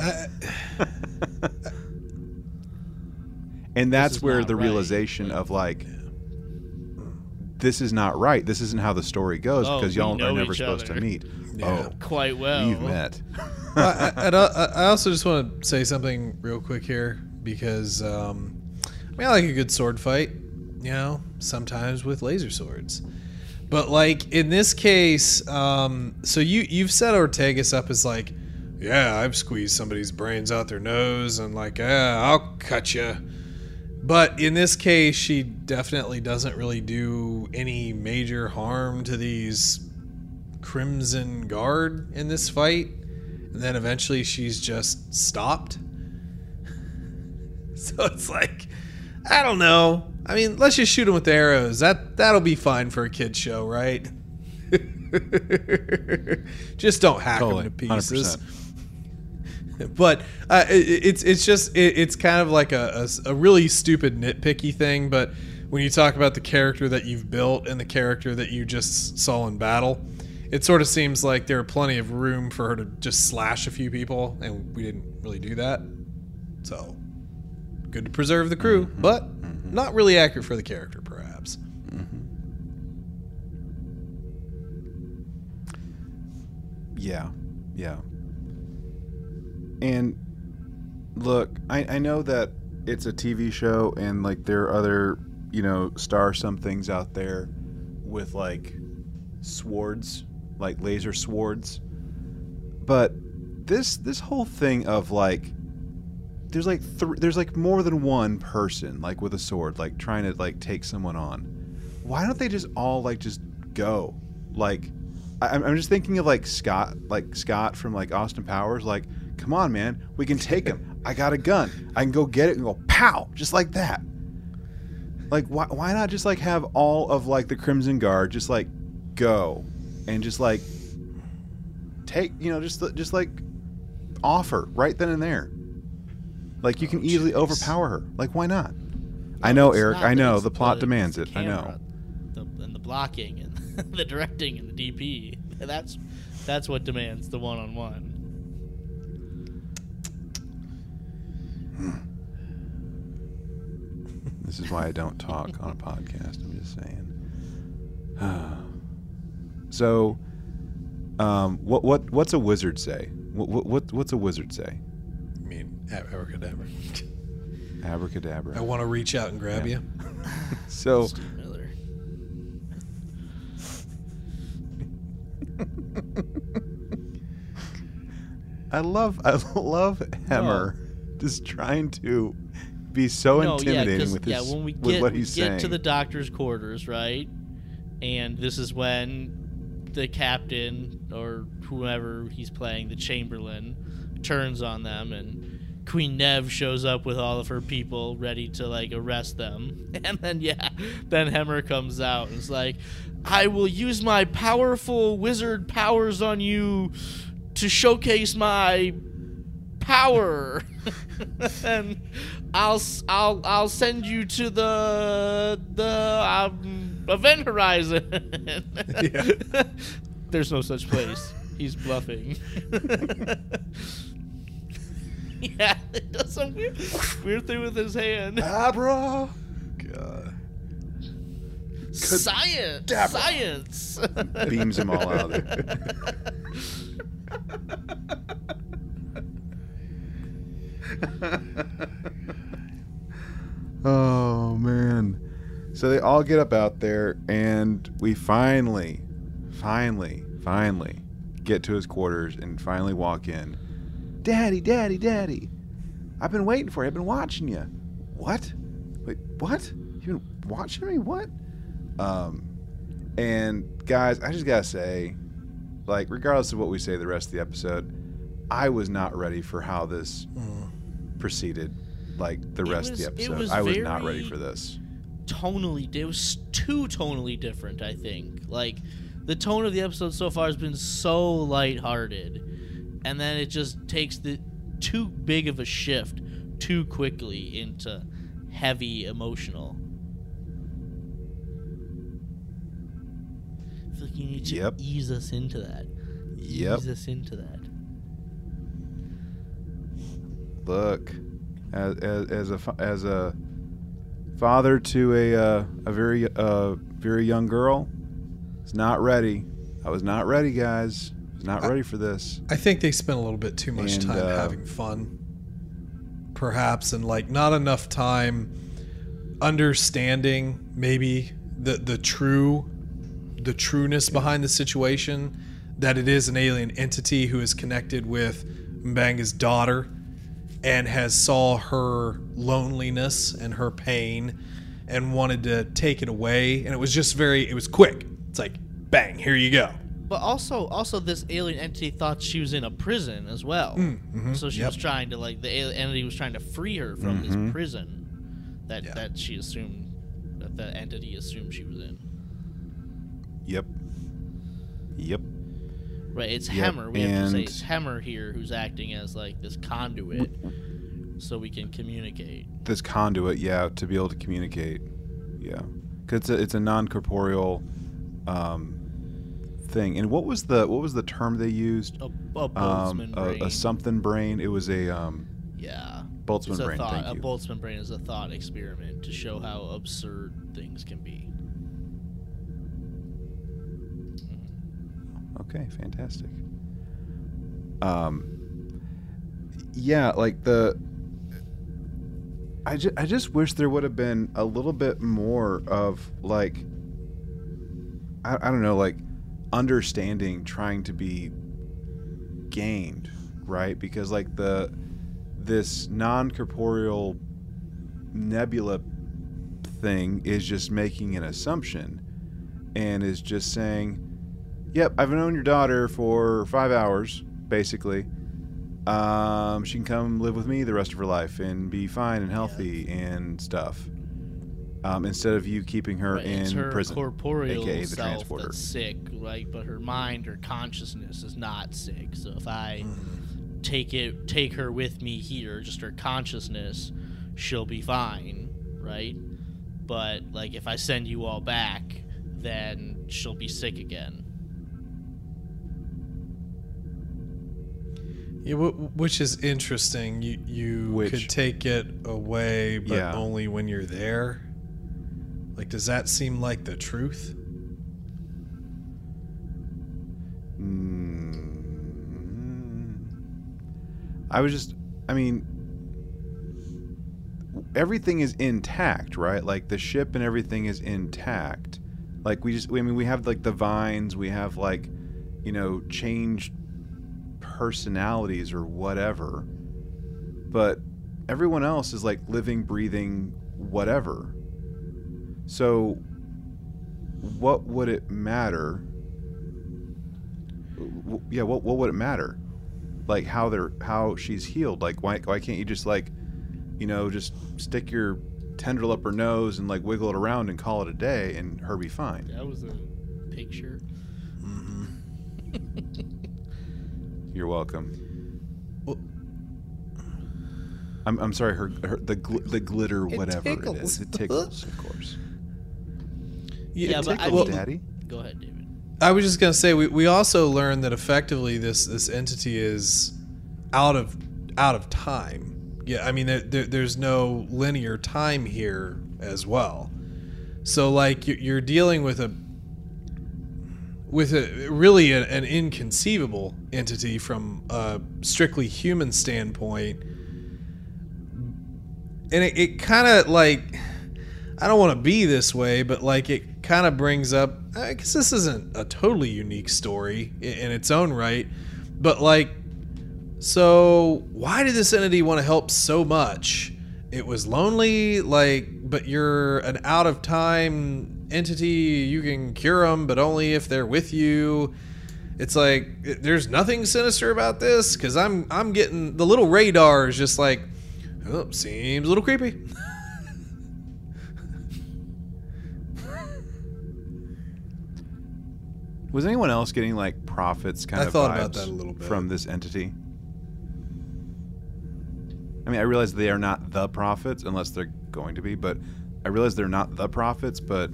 I- <laughs> And that's where the right. realization of like, this is not right. This isn't how the story goes Oh, because y'all are never each supposed to meet. Yeah. Oh, Quite well. you've met. I, <laughs> I, I- I also just want to say something real quick here because um, I mean I like a good sword fight, you know, sometimes with laser swords. But like in this case, um, so you you've set Ortegas up as like, yeah, I've squeezed somebody's brains out their nose and like, yeah, I'll cut you. But in this case, she definitely doesn't really do any major harm to these Crimson Guard in this fight. And then eventually she's just stopped. <laughs> so it's like, I don't know. I mean, let's just shoot him with arrows. That that'll be fine for a kid show, right? <laughs> just don't hack Totally, him to pieces. 100%. <laughs> But uh, it, it's it's just it, it's kind of like a a really stupid nitpicky thing. But when you talk about the character that you've built and the character that you just saw in battle, it sort of seems like there are plenty of room for her to just slash a few people, and we didn't really do that. So good to preserve the crew, but not really accurate for the character, perhaps. Mm-hmm. Yeah, yeah. And look, I, I know that it's a TV show and like there are other, you know, star somethings out there with like swords, like laser swords. But this this whole thing of like there's like th- there's like more than one person like with a sword like trying to like take someone on. Why don't they just all like just go? Like I, I'm I'm just thinking of like Scott like Scott from like Austin Powers like come on man we can take him. <laughs> I got a gun. I can go get it and go pow just like that. Like why why not just like have all of like the Crimson Guard just like go and just like take you know just just like offer right then and there. Like you can easily jeez. overpower her. Like why not? I know Eric. I know the plot demands the it. I know. the, and the blocking and <laughs> the directing and the DP. That's that's what demands the one on one. This is why I don't talk on a <laughs> podcast. I'm just saying. <sighs> so, um, what what what's a wizard say? What, what what's a wizard say? I abracadabra. <laughs> Abracadabra. I want to reach out and grab Yeah. you. <laughs> <laughs> So Steve Miller. I love I love Hemmer just trying to be so no, yeah, with his yeah, when we with get, what we he's get saying. to the doctor's quarters, right? And this is when the captain or whoever he's playing, the Chamberlain, turns on them and Queen Nev shows up with all of her people ready to like arrest them. <laughs> And then yeah, then Hemmer comes out and is like, I will use my powerful wizard powers on you to showcase my power <laughs> and I'll I'll I'll send you to the the um, event horizon. <laughs> There's no such place. He's bluffing. <laughs> yeah, it does some weird, weird thing with his hand. Abra. God. Science, Dabra. science. <laughs> Beams him all out of there. <laughs> oh man. So they all get up out there and we finally finally finally get to his quarters and finally walk in. Daddy, daddy, daddy. I've been waiting for you. I've been watching you. What? Wait, what? You've been watching me? What? Um and guys, I just gotta say, like, regardless of what we say the rest of the episode, I was not ready for how this proceeded. Like the It rest was- of the episode, was I was not ready for this. tonally it was too tonally different i think like the tone of the episode so far has been so lighthearted and then it just takes the too big of a shift too quickly into heavy emotional I feel like you need to Yep. ease us into that Yep. ease us into that Look, as as, as a as a father to a uh, a very uh, very young girl, it's not ready. I was not ready, guys. I not ready for this. I think they spent a little bit too much And, time uh, having fun, perhaps, and like not enough time understanding maybe the the true the trueness behind the situation that it is an alien entity who is connected with Mbenga's daughter and has saw her loneliness and her pain and wanted to take it away. And it was just very it was quick. It's like bang here you go But also, also this alien entity thought she was in a prison as well. Mm, mm-hmm. So she yep. was trying to like the alien entity was trying to free her from this mm-hmm. prison that Yeah. that she assumed that the entity assumed she was in. Yep. Yep. Right? It's Yep, Hemmer. We have to say and- it's Hemmer here who's acting as like this conduit, so we can communicate. This conduit, yeah, to be able to communicate, yeah, because it's a, it's a non corporeal um, thing. And what was the what was the term they used? A, a Um, Boltzmann a, brain. a something brain. It was a um, yeah. Boltzmann It's a brain. thought. A. Boltzmann brain is a thought experiment to show how absurd things can be. Okay, fantastic. Um, yeah, like the. I just, I just wish there would have been a little bit more of like. I, I don't know, like understanding trying to be gained, right? Because like the this non-corporeal nebula thing is just making an assumption and is just saying, "Yep, I've known your daughter for five hours, basically. Um, she can come live with me the rest of her life and be fine and healthy and stuff." Um, instead of you keeping her Right, in it's her prison, corporeal aka the self transporter. that's sick, like, but her mind her consciousness is not sick. So if I Mm-hmm. take it, take her with me here, just her consciousness, she'll be fine, right? But like, if I send you all back, then she'll be sick again. Yeah, which is interesting. You you Which- could take it away, but Yeah. only when you're there. Like, does that seem like the truth? Mm. I was just, I mean, everything is intact, right? Like the ship and everything is intact. Like we just, I mean, we have like the vines, we have like, you know, changed personalities or whatever. But everyone else is like living, breathing, whatever. So, what would it matter? W- Yeah, what what would it matter? Like how they're how she's healed. Like why why can't you just like, you know, just stick your tendril up her nose and like wiggle it around and call it a day and her be fine. That was a picture. Mm-hmm. You're welcome. Well- I'm, I'm sorry. Her, her the gl- the glitter It whatever it tickles. is. It tickles, of course. Yeah, but I Tickles, Daddy. Go ahead, David. I was just gonna say we, we also learned that effectively this this entity is out of out of time. Yeah, I mean there, there, there's no linear time here as well. So like you- you're dealing with a with a really a, an inconceivable entity from a strictly human standpoint, and it, it kind of like I don't want to be this way, but like it kind of brings up. I guess this isn't a totally unique story in its own right, but like, so why did this entity want to help so much? It was lonely, like, but you're an out of time entity. You can cure them, but only if they're with you. It's like there's nothing sinister about this because I'm I'm getting the little radar is just like, oh, seems a little creepy. <laughs> Was anyone else getting like prophets kind I of thought vibes about that a little bit. from this entity? I mean, I realize they are not the prophets unless they're going to be, but I realize they're not the prophets, but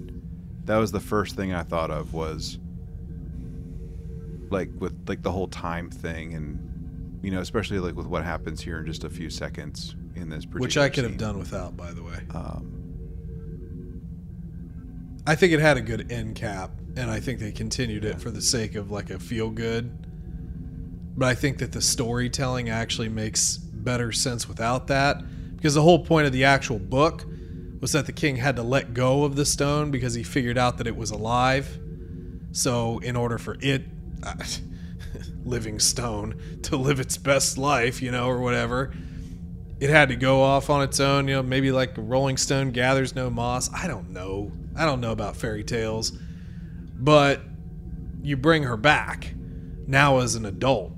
that was the first thing I thought of was like with like the whole time thing and you know, especially like with what happens here in just a few seconds in this which I particular could have scene. done without, by the way. Um, I think it had a good end cap, and I think they continued it for the sake of like a feel good. But I think that the storytelling actually makes better sense without that, because the whole point of the actual book was that the king had to let go of the stone because he figured out that it was alive. So, in order for it, <laughs> living stone, to live its best life, you know, or whatever, it had to go off on its own. You know, maybe like Rolling Stone gathers no moss. I don't know. I don't know about fairy tales, but you bring her back now as an adult.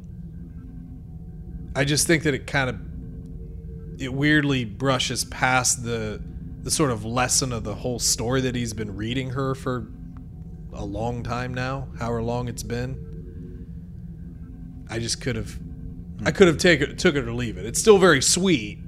I just think that it kind of it weirdly brushes past the the sort of lesson of the whole story that he's been reading her for a long time now, however long it's been. I just could have I could have taken took it or leave it. It's still very sweet.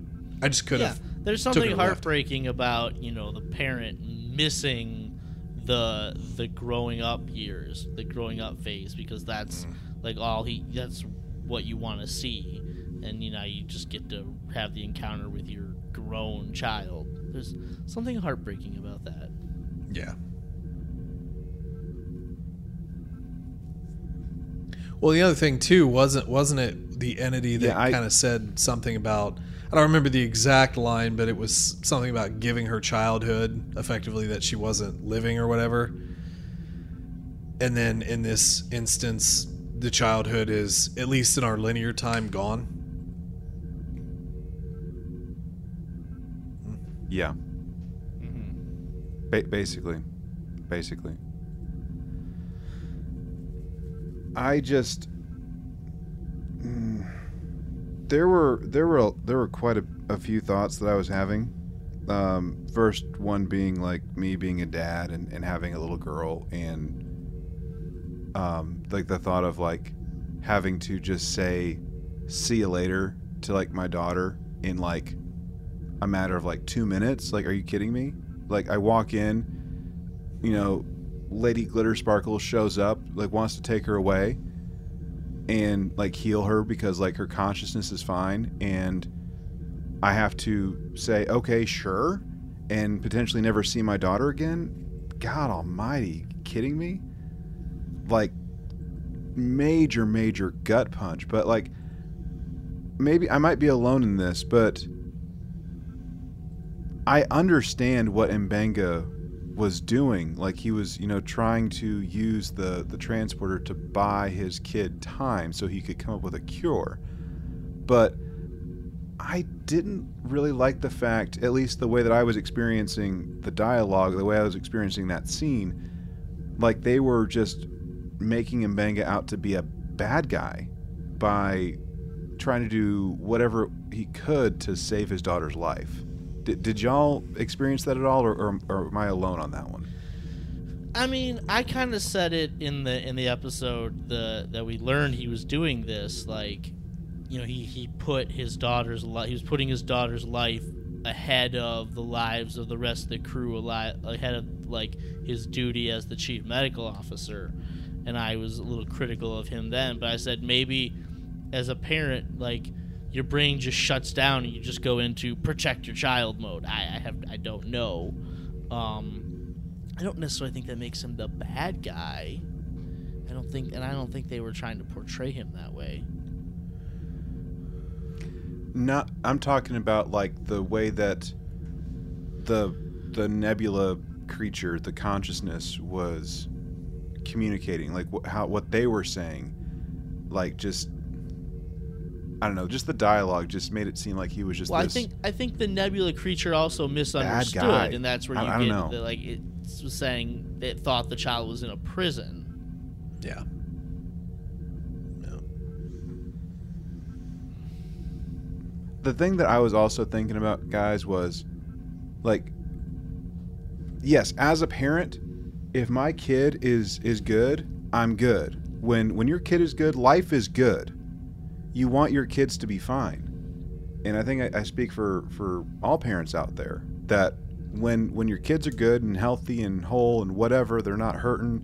I just could Yeah, have there's something or left. heartbreaking about you know the parent missing the the growing up years, the growing up phase, because that's Mm. like all he that's what you want to see, and you know you just get to have the encounter with your grown child. There's something heartbreaking about that. Yeah. Well, the other thing too wasn't wasn't it the entity that Yeah, I- kind of said something about I don't remember the exact line, but it was something about giving her childhood effectively that she wasn't living or whatever. And then in this instance, the childhood is at least in our linear time gone. Yeah, hmm ba- basically, basically. I just Mm. there were there were there were quite a, a few thoughts that I was having. Um, first one being like me being a dad and, and having a little girl and um, like the thought of like having to just say see you later to like my daughter in like a matter of like two minutes like are you kidding me like i walk in you know lady glitter sparkle shows up like wants to take her away and like heal her because like her consciousness is fine and i have to say okay sure and potentially never see my daughter again? God almighty kidding me? Like major major gut punch but like maybe i might be alone in this but i understand what mbenga was doing like he was you know trying to use the the transporter to buy his kid time so he could come up with a cure but i didn't really like the fact at least the way that i was experiencing the dialogue the way i was experiencing that scene like they were just making Mbenga out to be a bad guy by trying to do whatever he could to save his daughter's life. Did, did y'all experience that at all, or, or, or am I alone on that one? I mean, I kind of said it in the in the episode the that we learned he was doing this. Like, you know, he he put his daughter's life. He was putting his daughter's life ahead of the lives of the rest of the crew, alive, ahead of like his duty as the chief medical officer. And I was a little critical of him then, but I said maybe as a parent, like your brain just shuts down and you just go into protect your child mode. I, I have I don't know. Um, I don't necessarily think that makes him the bad guy. I don't think, and I don't think they were trying to portray him that way. Not. I'm talking about like the way that the the nebula creature, the consciousness, was communicating, like wh- how what they were saying, like just. I don't know. Just the dialogue just made it seem like he was just. Well, I think I think the nebula creature also guy. misunderstood, and that's where I- you I don't get know. the, like it was saying it thought the child was in a prison. Yeah. No. the thing that I was also thinking about, guys, was like, yes, as a parent, if my kid is is good, I'm good. When when your kid is good, life is good. You want your kids to be fine, and I think I, I speak for for all parents out there that when when your kids are good and healthy and whole and whatever, they're not hurting,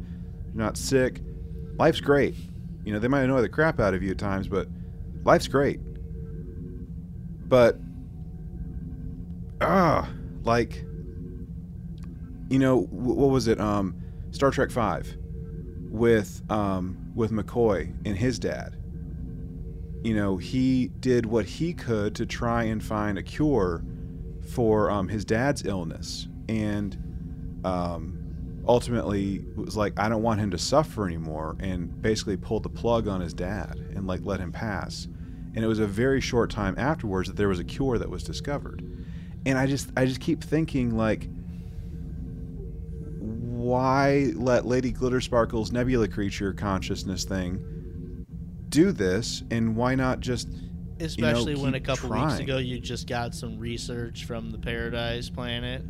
they're not sick, life's great. You know, they might annoy the crap out of you at times, but life's great. But ah like you know wh- what was it? Um star trek 5 with um with mccoy and his dad you know he did what he could to try and find a cure for um, his dad's illness. And um ultimately was like i don't want him to suffer anymore and basically pulled the plug on his dad and like let him pass. And it was a very short time afterwards that there was a cure that was discovered. And i just i just keep thinking like why let lady glitter sparkle's nebula creature consciousness thing do this and why not just Especially when a couple weeks ago you just got some research from the Paradise Planet,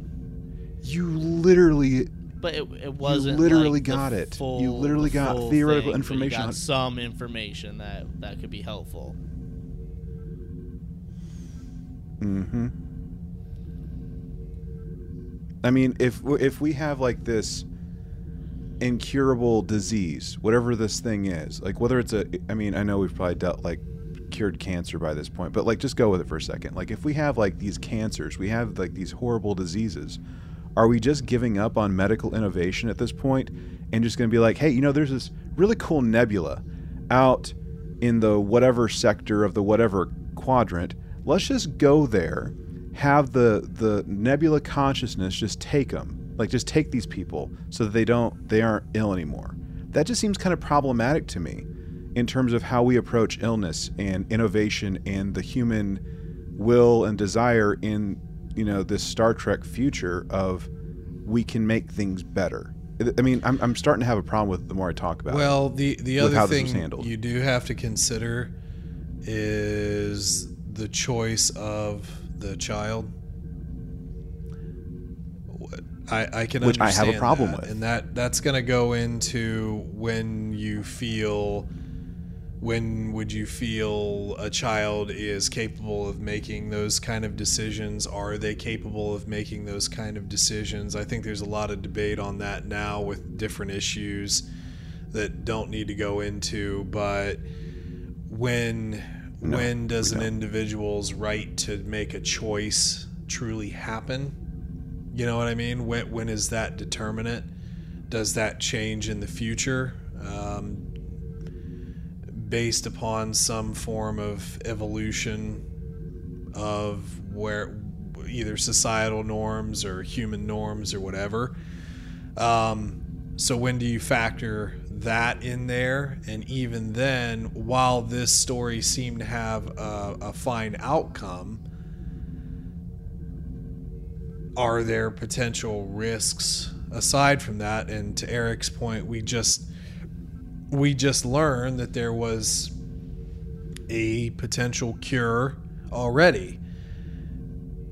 you literally but it, it wasn't. You literally like, got it. Full, You literally the got theoretical thing, you information got some information that that could be helpful. Mm-hmm. I mean, if if we have like this incurable disease, whatever this thing is, like whether it's a, I mean, I know we've probably dealt like cured cancer by this point, but like just go with it for a second. Like if we have like these cancers, we have like these horrible diseases. Are we just giving up on medical innovation at this point and just going to be like, hey, you know, there's this really cool nebula out in the whatever sector of the whatever quadrant. Let's just go there, have the the nebula consciousness just take them, like just take these people so that they don't they aren't ill anymore. That just seems kind of problematic to me in terms of how we approach illness and innovation and the human will and desire in you know this Star Trek future of we can make things better. I- mean, I'm, I'm starting to have a problem with it the more I talk about. Well, the the other thing you do have to consider is the choice of the child. I, I can Which I have a understand problem that, with. and that that's going to go into when you feel when would you feel a child is capable of making those kind of decisions are they capable of making those kind of decisions i think there's a lot of debate on that now with different issues that don't need to go into but when No, when does an don't. individual's right to make a choice truly happen you know what i mean when, when is that determinate does that change in the future um, based upon some form of evolution of where either societal norms or human norms or whatever. Um, so when do you factor that in there? And even then, while this story seemed to have a, a fine outcome, are there potential risks aside from that? And to Eric's point, we just we just learned that there was a potential cure already.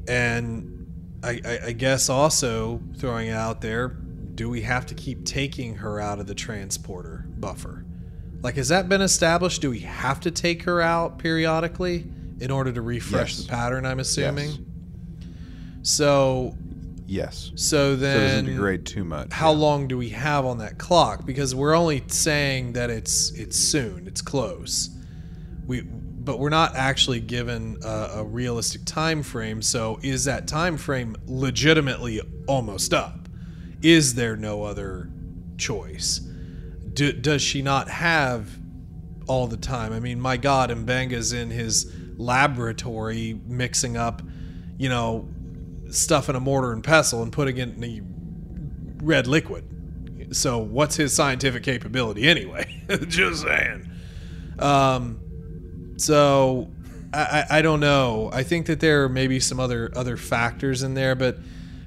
And I, I, I guess also throwing it out there, do we have to keep taking her out of the transporter buffer? Like, has that been established? Do we have to take her out periodically in order to refresh Yes. the pattern? I'm assuming. Yes. So, yes, so then, so it doesn't degrade too much. how yeah. long do we have on that clock? Because we're only saying that it's it's soon, it's close. We but we're not actually given a, a realistic time frame. So is that time frame legitimately almost up? Is there no other choice? Do, does she not have all the time? I mean, my God, Mbenga's in his laboratory mixing up, you know, stuff in a mortar and pestle and putting it in a red liquid. So what's his scientific capability anyway? <laughs> Just saying. Um, so I, I, I don't know. I think that there are maybe some other other factors in there, but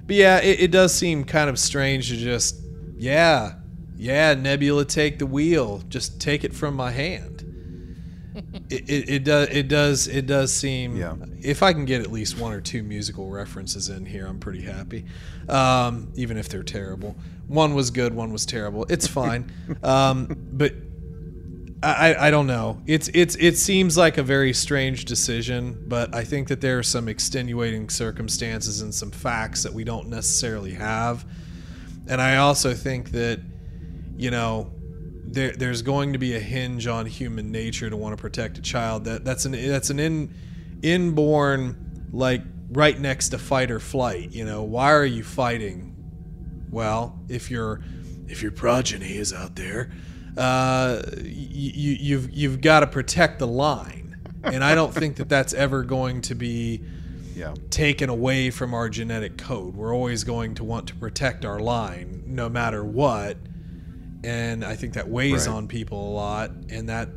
but yeah, it, it does seem kind of strange to just yeah yeah Nebula take the wheel, just take it from my hand. It, it, it does it does it does seem Yeah. if I can get at least one or two musical references in here, I'm pretty happy. Um, even if they're terrible. One was good, one was terrible. It's fine. <laughs> um, but I, I- I don't know. It's it's it seems like a very strange decision, but I think that there are some extenuating circumstances and some facts that we don't necessarily have. And I also think that, you know, there, there's going to be a hinge on human nature to want to protect a child. That that's an that's an in, inborn like right next to fight or flight. You know, why are you fighting? Well, if your if your progeny is out there, uh, you, you've you've got to protect the line, and I don't think that that's ever going to be Yeah, taken away from our genetic code. We're always going to want to protect our line no matter what. And I think that weighs Right. on people a lot, and that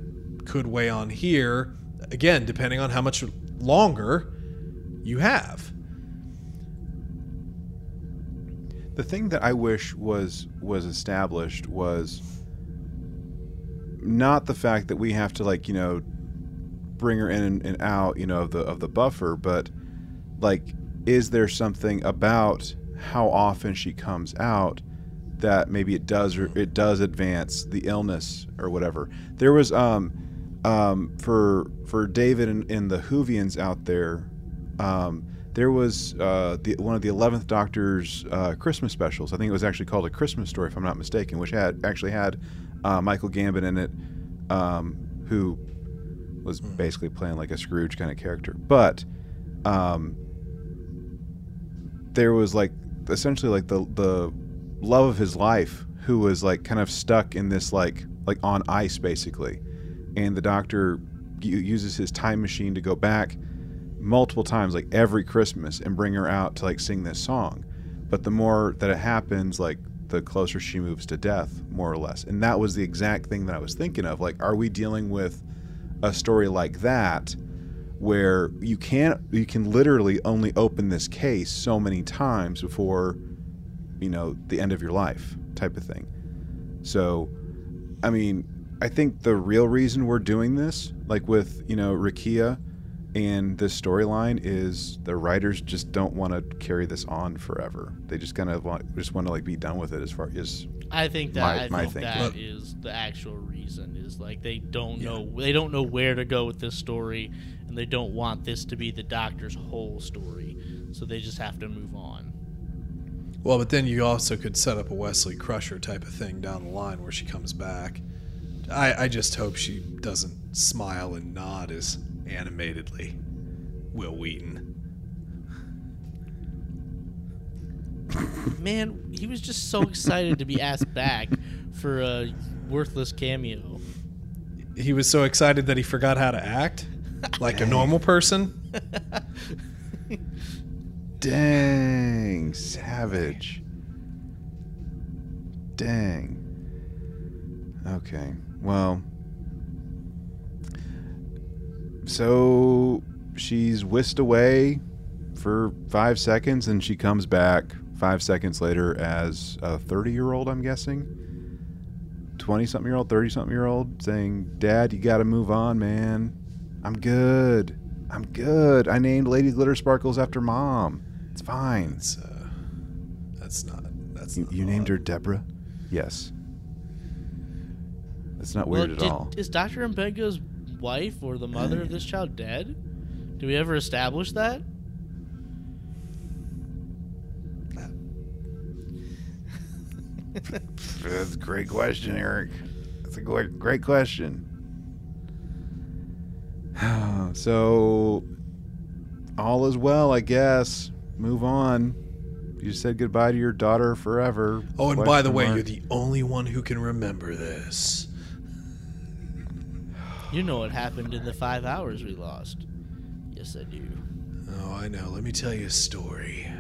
could weigh on here, again, depending on how much longer you have. the thing that I wish was was established was not the fact that we have to like you know bring her in and, and out you know of the of the buffer, but like is there something about how often she comes out that maybe it does or it does advance the illness or whatever. There was um um for for David and, and the Whovians out there, um there was uh, the one of the Eleventh Doctor's uh, Christmas specials. I think it was actually called a Christmas Story, if I'm not mistaken, which had actually had uh, Michael Gambon in it, um, who was basically playing like a Scrooge kind of character. But um, there was like essentially like the the love of his life who was like kind of stuck in this like like on ice basically. And the doctor uses his time machine to go back multiple times like every christmas and bring her out to like sing this song. But the more that it happens like the closer she moves to death more or less. And that was the exact thing that i was thinking of. Like are we dealing with a story like that where you can't you can literally only open this case so many times before you know the end of your life type of thing so i mean i think the real reason we're doing this like with you know Rukiya and this storyline is the writers just don't want to carry this on forever they just kind of want just want to like be done with it as far as I think that My- I my think thinking. that the actual reason is like they don't know they don't know where to go with this story and they don't want this to be the doctor's whole story. So they just have to move on. Well, but then you also could set up a Wesley Crusher type of thing down the line where she comes back. I, I just hope she doesn't smile and nod as animatedly. Wil Wheaton. Man, he was just so excited to be asked back for a worthless cameo. He was so excited that he forgot how to act like a normal person. <laughs> Dang, savage. Dang. Okay, well. So she's whisked away for five seconds and she comes back five seconds later as a 30 year old, I'm guessing. 20 something year old, 30 something year old saying, Dad, you got to move on, man. I'm good. I'm good. I named Lady Glitter Sparkles after mom. It's fine. That's uh, that's not that's You, not you named her Deborah? Yes. That's not Well, weird at all. Is Dr. Mbenga's wife or the mother of this child dead? Do we ever establish that? That's a great question, Eric. That's a great, great question. <sighs> so, all is well, I guess. Move on. You said goodbye to your daughter forever. Oh, and by the Question way, mark. you're the only one who can remember this. You know what happened in the five hours we lost. Yes, I do. Oh, I know. Let me tell you a story.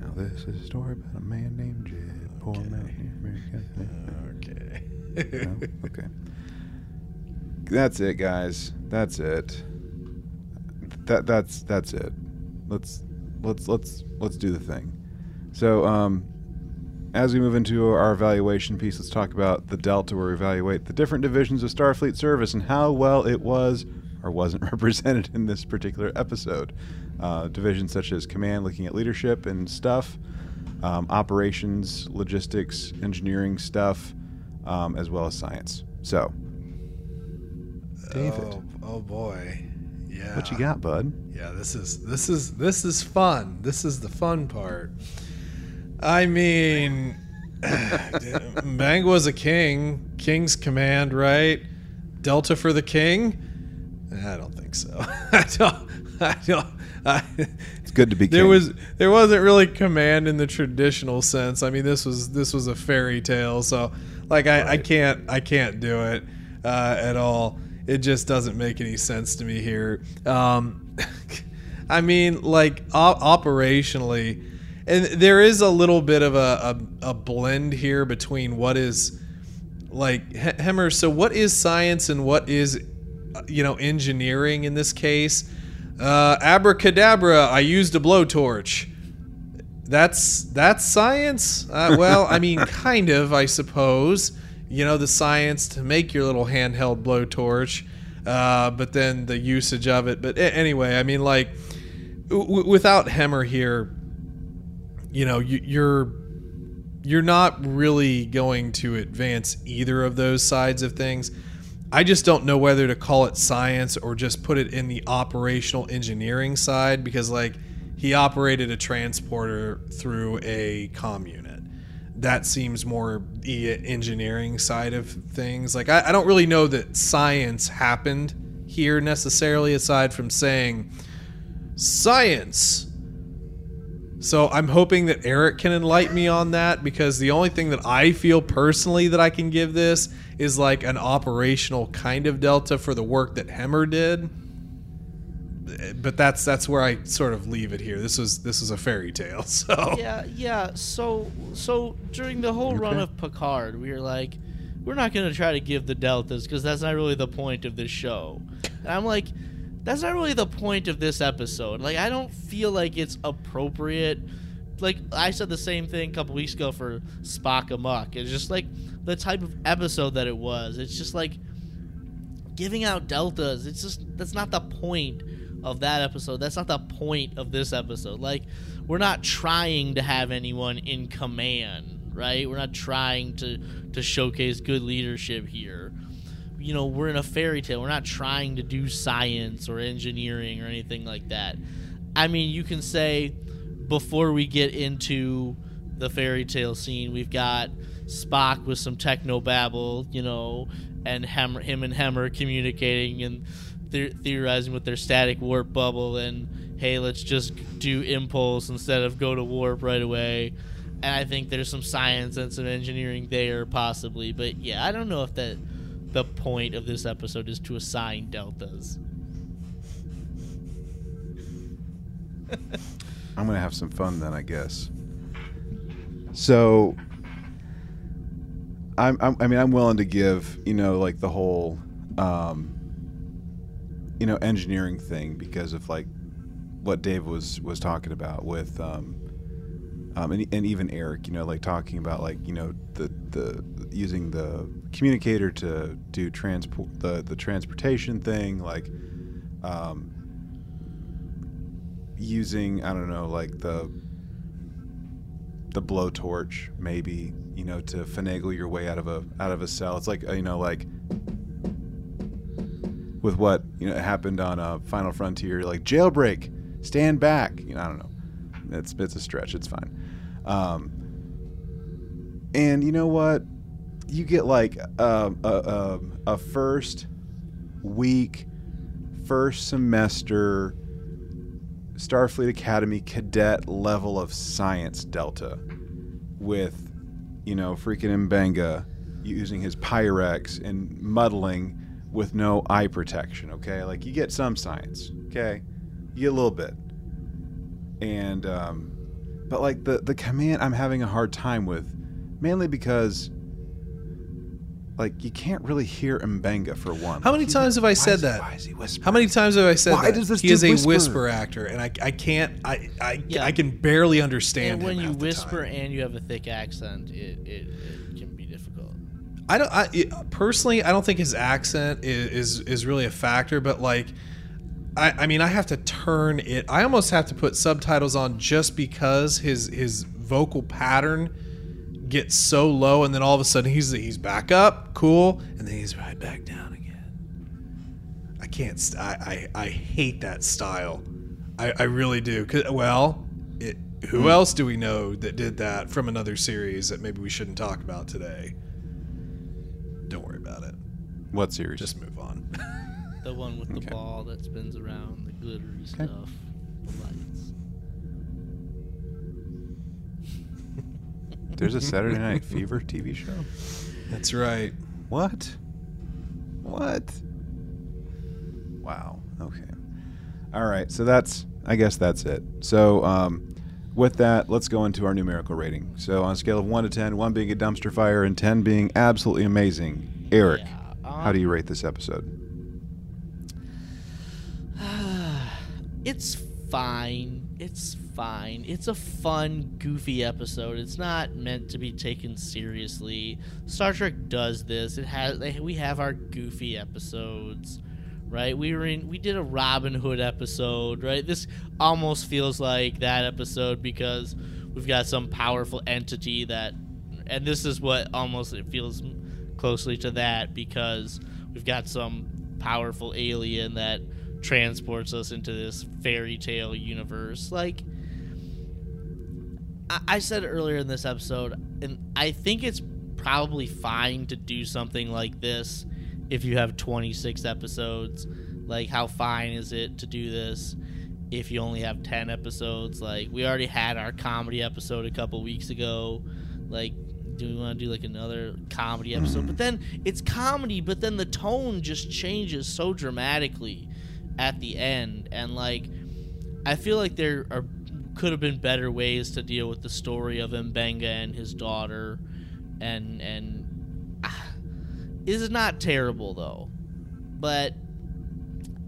Now, this is a story about a man named Jed. Poor man. Okay. No? <laughs> Oh, okay. That's it, guys. That's it. That that's that's it. Let's let's let's let's do the thing. So, um, as we move into our evaluation piece, let's talk about the Delta, where we evaluate the different divisions of Starfleet service and how well it was or wasn't <laughs> represented in this particular episode. Uh, divisions such as command, looking at leadership and stuff, um, operations, logistics, engineering stuff, um, as well as science. So, David, Oh, oh boy. Yeah. what you got, bud? Yeah, this is this is this is fun. This is the fun part. I mean, <laughs> Bang was a king. King's command, right? Delta for the king? I don't think so. <laughs> I don't. I don't. I, It's good to be there was there wasn't really command in the traditional sense. I mean, this was this was a fairy tale. So, like, I, I can't I can't do it uh, at all. It just doesn't make any sense to me here. Um, <laughs> I mean, like op- operationally, and there is a little bit of a, a, a blend here between what is like He- Hemmer. So, what is science and what is you know engineering in this case? Uh, abracadabra! I used a blowtorch. That's that's science. Uh, well, I mean, <laughs> kind of, I suppose. You know, the science to make your little handheld blowtorch, uh, but then the usage of it. But anyway, I mean, like, w- without Hemmer here, you know, you, you're you're not really going to advance either of those sides of things. I just don't know whether to call it science or just put it in the operational engineering side because, like, he operated a transporter through a comm unit. That seems more the engineering side of things. Like, I, I don't really know that science happened here necessarily, aside from saying science. So I'm hoping that Eric can enlighten me on that because the only thing that I feel personally that I can give this is like an operational kind of delta for the work that Hemmer did. But that's that's where I sort of leave it here. This was this is a fairy tale. <laughs> So Yeah, yeah. So, so during the whole run of Picard, we were like, we're not going to try to give the deltas because that's not really the point of this show. And I'm like, that's not really the point of this episode. Like, I don't feel like it's appropriate. Like, I said the same thing a couple weeks ago for Spock Amok. It's just like the type of episode that it was. It's just like giving out deltas. It's just, that's not the point of that episode. That's not the point of this episode. Like, we're not trying to have anyone in command, right? We're not trying to to showcase good leadership here. You know, we're in a fairy tale. We're not trying to do science or engineering or anything like that. I mean, you can say before we get into the fairy tale scene, we've got Spock with some techno babble, you know, and Hem- him and Hemmer communicating and the- theorizing with their static warp bubble and hey, let's just do impulse instead of go to warp right away. And I think there's some science and some engineering there possibly, but yeah, I don't know if that the point of this episode is to assign deltas. <laughs> I'm gonna have some fun then, I guess. So, I'm, I'm I mean, I'm willing to give you know like the whole, um, you know, engineering thing because of like what Dave was was talking about with, um, um, and, and even Eric, you know, like talking about like you know the the using the communicator to do transport the the transportation thing, like, um, using I don't know like the the blowtorch maybe you know to finagle your way out of a out of a cell. It's like you know like with what you know happened on a Final Frontier, like jailbreak, stand back. You know I don't know. It's it's a stretch. It's fine. Um, and you know what? You get like um, a, a a first week, first semester Starfleet Academy cadet level of science delta with, you know, freaking Mbenga using his Pyrex and muddling with no eye protection, okay? Like, you get some science, okay? You get a little bit. And, um, but like the, the command I'm having a hard time with, mainly because, like, you can't really hear Mbenga for one. How many he's times have I said is that? Why is he whispering? How many times have I said Why that? does this he dude is a whisper? whisper actor, and I, I can't I I, Yeah. I can barely understand and when him you the whisper time. and you have a thick accent, it, it, it can be difficult. I don't. I personally, I don't think his accent is, is is really a factor. But like, I I mean, I have to turn it. I almost have to put subtitles on just because his his vocal pattern gets so low, and then all of a sudden he's he's back up, cool, and then he's right back down again. I can't. St- I, I I hate that style. I I really do. 'Cause- well, it, who hmm. else do we know that did that from another series that maybe we shouldn't talk about today? Don't worry about it. What series? Just move on. <laughs> The one with the Okay. ball that spins around, the glittery stuff, the lights. <laughs> There's a Saturday Night <laughs> Fever TV show. That's right. What? What? Wow. Okay. All right. So that's. I guess that's it. So um, with that, let's go into our numerical rating. So on a scale of one to ten, one being a dumpster fire and ten being absolutely amazing, Eric, Yeah, how do um, you rate this episode? <sighs> it's fine. It's fine. It's a fun, goofy episode. It's not meant to be taken seriously. Star Trek does this. It has we have our goofy episodes, right? We were in we did a Robin Hood episode, right? This almost feels like that episode because we've got some powerful entity that and this is what almost it feels closely to that because we've got some powerful alien that transports us into this fairy tale universe. Like, I, I said earlier in this episode, and I think it's probably fine to do something like this if you have 26 episodes. Like, how fine is it to do this if you only have 10 episodes? Like, we already had our comedy episode a couple weeks ago. Like, do we want to do like another comedy episode? But then it's comedy, but then the tone just changes so dramatically at the end, and like I feel like there are could have been better ways to deal with the story of Mbenga and his daughter, and and ah, is not terrible though, but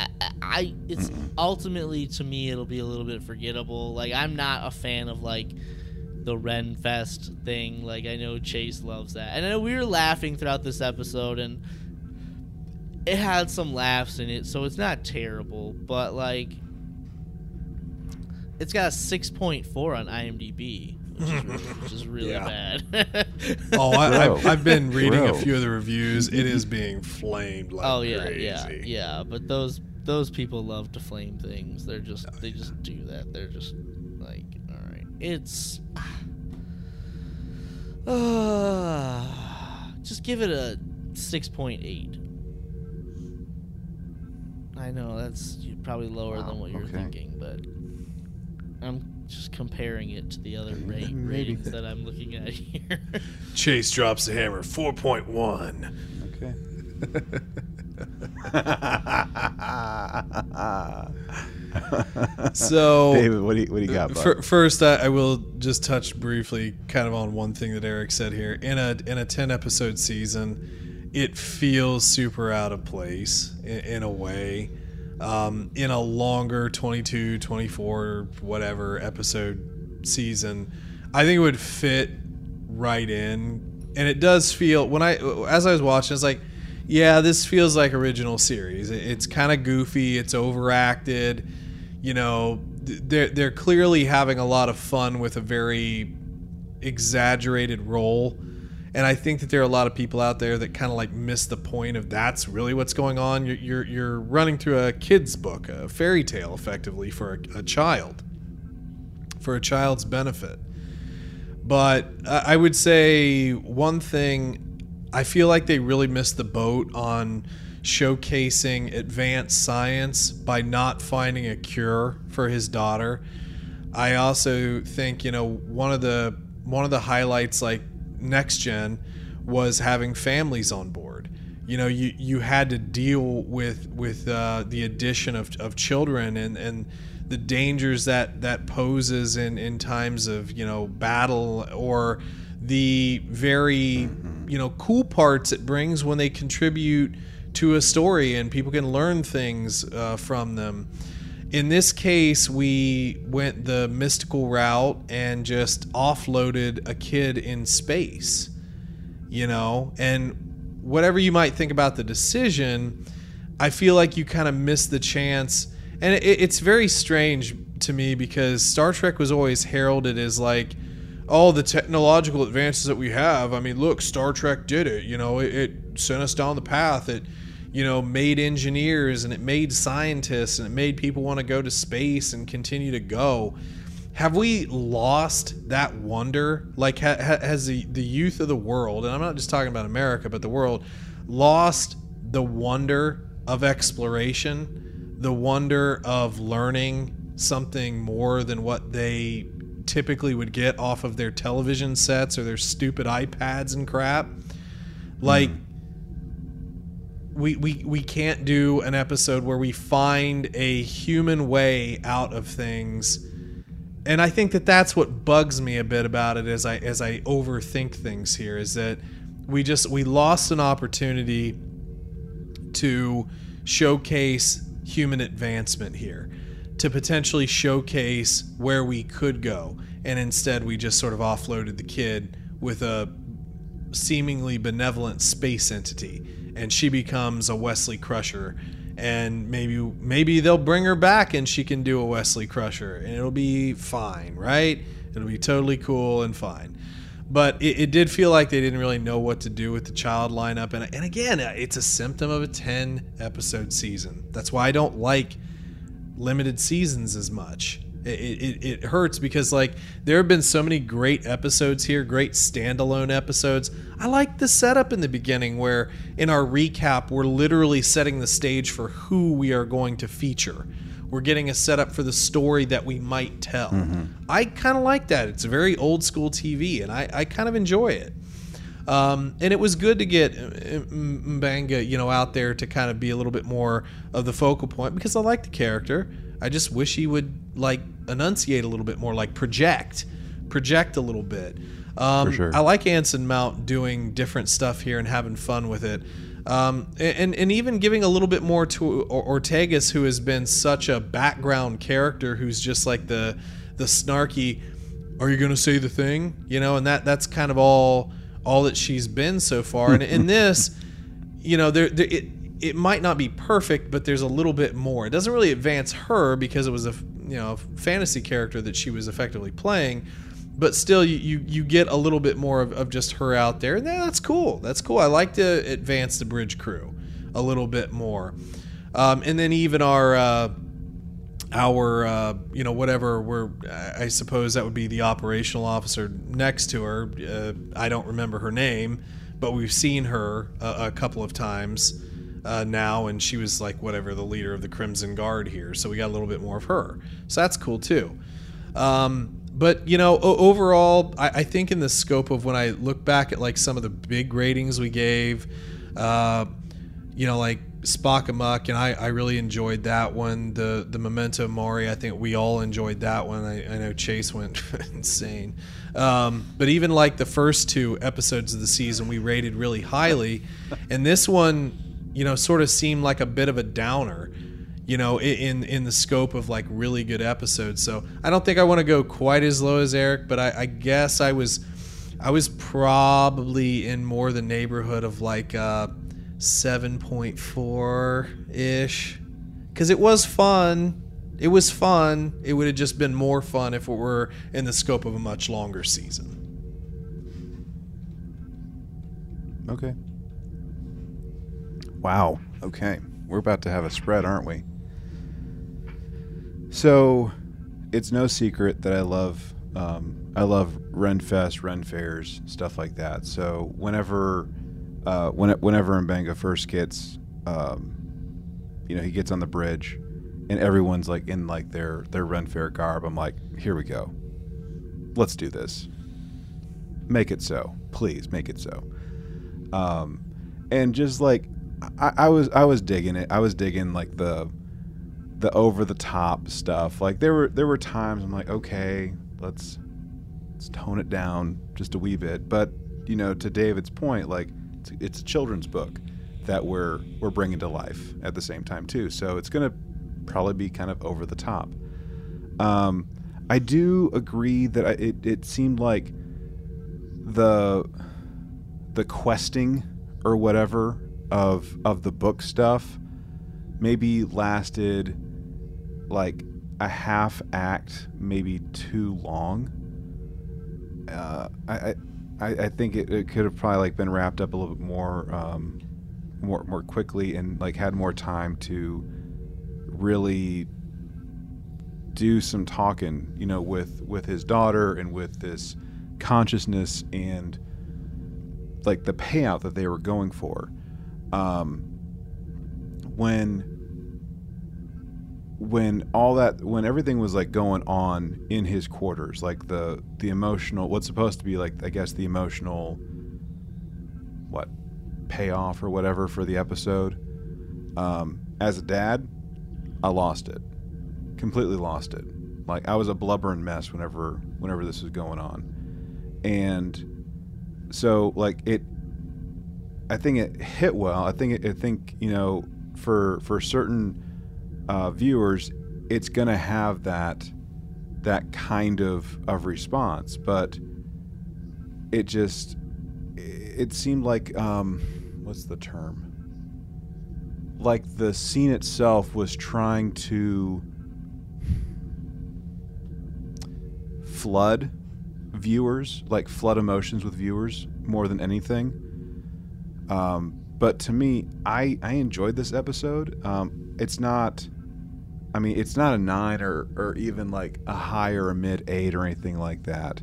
I, I it's ultimately to me it'll be a little bit forgettable. Like I'm not a fan of like the Ren Fest thing. Like I know Chase loves that, and I know we were laughing throughout this episode, and it had some laughs in it, so it's not terrible. But like, it's got a six point four on IMDb, which is really, which is really Yeah. bad. <laughs> Oh, I, I've, I've been reading a few of the reviews. It is being flamed like oh yeah, crazy. yeah, yeah. But those those people love to flame things. They're just they just do that. They're just like, all right, it's. Uh, <sighs> just give it a six point eight. I know that's probably lower Wow, than what you're okay. thinking, but I'm just comparing it to the other <laughs> rate, ratings that I'm looking at here. <laughs> Chase drops the hammer. Four point one. Okay. <laughs> So <laughs> David, what do you what do you got? bud? First, I, I will just touch briefly, kind of on one thing that Eric said here. In a in a ten episode season, it feels super out of place in, in a way. Um, in a longer 22, 24, whatever episode season, I think it would fit right in. And it does feel when I as I was watching, it's like, yeah, this feels like original series. It's kind of goofy. It's overacted you know they're they're clearly having a lot of fun with a very exaggerated role and I think that there are a lot of people out there that kind of like miss the point of that's really what's going on. You're you're, you're running through a kid's book, a fairy tale, effectively for a, a child, for a child's benefit. But uh, I would say one thing, I feel like they really missed the boat on showcasing advanced science by not finding a cure for his daughter. I also think you know one of the one of the highlights like next gen was having families on board. You know, you you had to deal with with uh, the addition of, of children and and the dangers that that poses in in times of you know battle or the very you know cool parts it brings when they contribute to a story and people can learn things uh, from them in this case, we went the mystical route and just offloaded a kid in space, you know, and whatever you might think about the decision, I feel like you kind of missed the chance. And it, it's very strange to me because Star Trek was always heralded as like, oh, the technological advances that we have. I mean, look, Star Trek did it. You know, it, it sent us down the path. It, you know, made engineers and it made scientists and it made people want to go to space and continue to go. Have we lost that wonder? Like, ha- has the, the youth of the world, and I'm not just talking about America, but the world, lost the wonder of exploration, the wonder of learning something more than what they typically would get off of their television sets or their stupid iPads and crap? Like, we, we we can't do an episode where we find a human way out of things and i think that that's what bugs me a bit about it as i as i overthink things here is that we just we lost an opportunity to showcase human advancement here to potentially showcase where we could go and instead we just sort of offloaded the kid with a seemingly benevolent space entity and she becomes a Wesley Crusher and maybe maybe they'll bring her back and she can do a Wesley Crusher and it'll be fine, right? It'll be totally cool and fine. But it, it did feel like they didn't really know what to do with the child lineup. And, and again, it's a symptom of a 10 episode season. That's why I don't like limited seasons as much. It, it, it hurts because like there have been so many great episodes here, great standalone episodes. I like the setup in the beginning where in our recap we're literally setting the stage for who we are going to feature. We're getting a setup for the story that we might tell. Mm-hmm. I kind of like that. It's very old school TV, and I, I kind of enjoy it. Um, and it was good to get uh, Mbenga, you know, out there to kind of be a little bit more of the focal point because I like the character. I just wish he would like enunciate a little bit more, like project, project a little bit. Um, For sure. I like Anson Mount doing different stuff here and having fun with it. Um, and and even giving a little bit more to Ortegas, who has been such a background character, who's just like the the snarky. Are you gonna say the thing? You know, and that that's kind of all all that she's been so far. And in this, you know, there, there it it might not be perfect, but there's a little bit more. It doesn't really advance her because it was a you know a fantasy character that she was effectively playing, but still you you, you get a little bit more of, of just her out there, and that's cool. That's cool. I like to advance the bridge crew a little bit more, um, and then even our. Uh, our uh, you know whatever we're I suppose that would be the operational officer next to her. Uh, I don't remember her name, but we've seen her a, a couple of times uh, now, and she was like whatever the leader of the Crimson Guard here. So we got a little bit more of her. So that's cool too. Um, but you know, o- overall, I, I think in the scope of when I look back at like some of the big ratings we gave, uh, you know, like Spock Amok, and I, I really enjoyed that one. The the Memento Mori, I think we all enjoyed that one. I, I know Chase went <laughs> insane. Um, but even like the first two episodes of the season, we rated really highly, and this one, you know, sort of seemed like a bit of a downer. You know, in in the scope of like really good episodes. So I don't think I want to go quite as low as Eric, but I, I guess I was I was probably in more the neighborhood of like uh, 7.4 ish. Because it was fun. It was fun. It would have just been more fun if it were in the scope of a much longer season. Okay. Wow. Okay. We're about to have a spread, aren't we? So, it's no secret that I love um, I love Renfest, Ren fairs, stuff like that. So whenever uh, when, whenever Mbenga first gets um, you know he gets on the bridge and everyone's like in like their their Ren fair garb, I'm like, here we go. Let's do this. Make it so, please make it so. Um, and just like I, I was I was digging it. I was digging like the the over the top stuff. Like there were there were times I'm like, okay, let's let's tone it down just a wee bit. But you know, to David's point, like it's, it's a children's book that we're we're bringing to life at the same time too. So it's gonna probably be kind of over the top. Um, I do agree that I, it it seemed like the the questing or whatever of of the book stuff maybe lasted like a half act, maybe too long. Uh, I, I I think it, it could have probably like been wrapped up a little bit more um, more more quickly and like had more time to really do some talking, you know, with with his daughter and with this consciousness and like the payout that they were going for. Um, when when all that when everything was like going on in his quarters like the the emotional what's supposed to be like i guess the emotional what payoff or whatever for the episode um, as a dad i lost it. Completely lost it. Like i was a blubbering mess whenever whenever this was going on. And so like it i think it hit well. I think it, i think you know for for certain uh, viewers, it's going to have that that kind of of response. But it just it seemed like um, what's the term? Like the scene itself was trying to flood viewers, like flood emotions with viewers more than anything. Um, but to me, I I enjoyed this episode. Um, it's not. I mean, it's not a nine or, or even like a high or a mid eight or anything like that.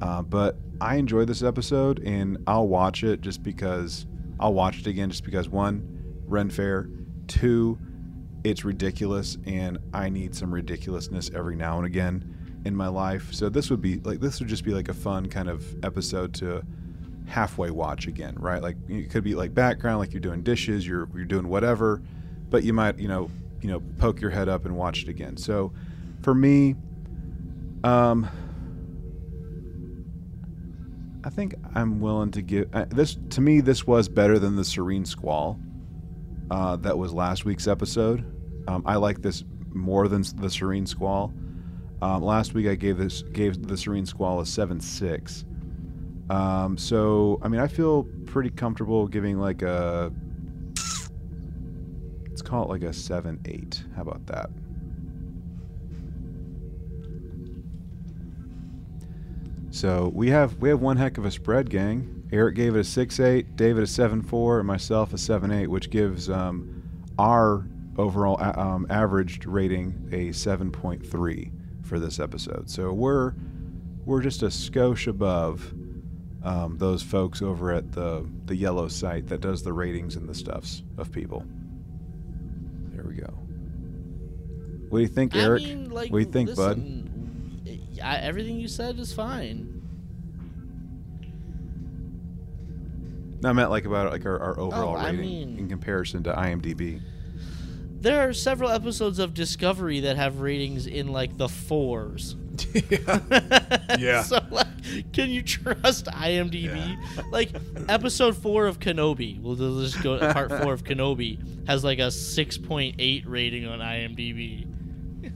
Uh, but I enjoyed this episode and I'll watch it just because I'll watch it again just because one, Ren Fair, two, it's ridiculous and I need some ridiculousness every now and again in my life. So this would be like this would just be like a fun kind of episode to halfway watch again, right? Like it could be like background, like you're doing dishes, you're you're doing whatever, but you might you know you know poke your head up and watch it again. So for me, um, I think I'm willing to give uh, this. To me, this was better than the Serene Squall uh, that was last week's episode. Um, I like this more than the Serene Squall. Um, last week I gave this gave the Serene Squall a seven six. Um, so I mean I feel pretty comfortable giving like a let's call it like a seven eight. How about that? So we have we have one heck of a spread, gang. Eric gave it a six eight, David a seven four, and myself a seven eight, which gives um, our overall a- um, averaged rating a seven point three for this episode. So we're we're just a skosh above um, those folks over at the the yellow site that does the ratings and the stuffs of people. There we go. What do you think, Eric? I mean, like, what do you think, bud? I, everything you said is fine. No, I meant like about like our, our oh, overall Oh, rating mean- in comparison to IMDb. There are several episodes of Discovery that have ratings in like the fours. Yeah. <laughs> Yeah. so like, can you trust IMDb? Like episode four of Kenobi, we'll just go <laughs> part four of Kenobi has like a six point eight rating on IMDb.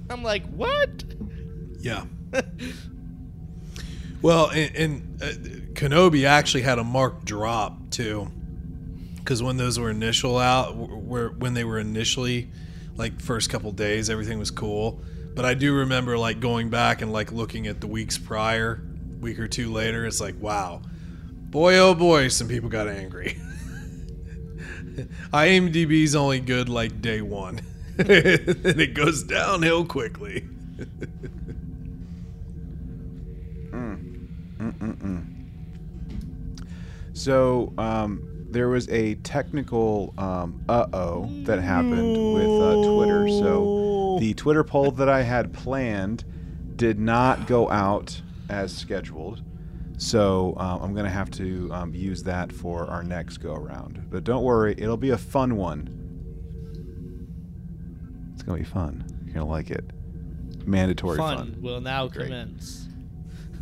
<laughs> I'm like, what? Yeah. well, and, and uh, Kenobi actually had a marked drop too, because when those were initial out, where when they were initially, like first couple days, everything was cool. But I do remember like going back and like looking at the weeks prior, week or two later, it's like wow, boy oh boy, some people got angry. <laughs> IMDb's only good like day one, <laughs> and it goes downhill quickly. <laughs> Mm. Mm, mm, so um, there was a technical um, uh oh that happened with uh, Twitter. So the Twitter poll that I had planned did not go out as scheduled. So um, I'm going to have to um, use that for our next go around. But don't worry, it'll be a fun one. It's going to be fun. You're going to like it. Mandatory Fun, fun. will now Great. commence.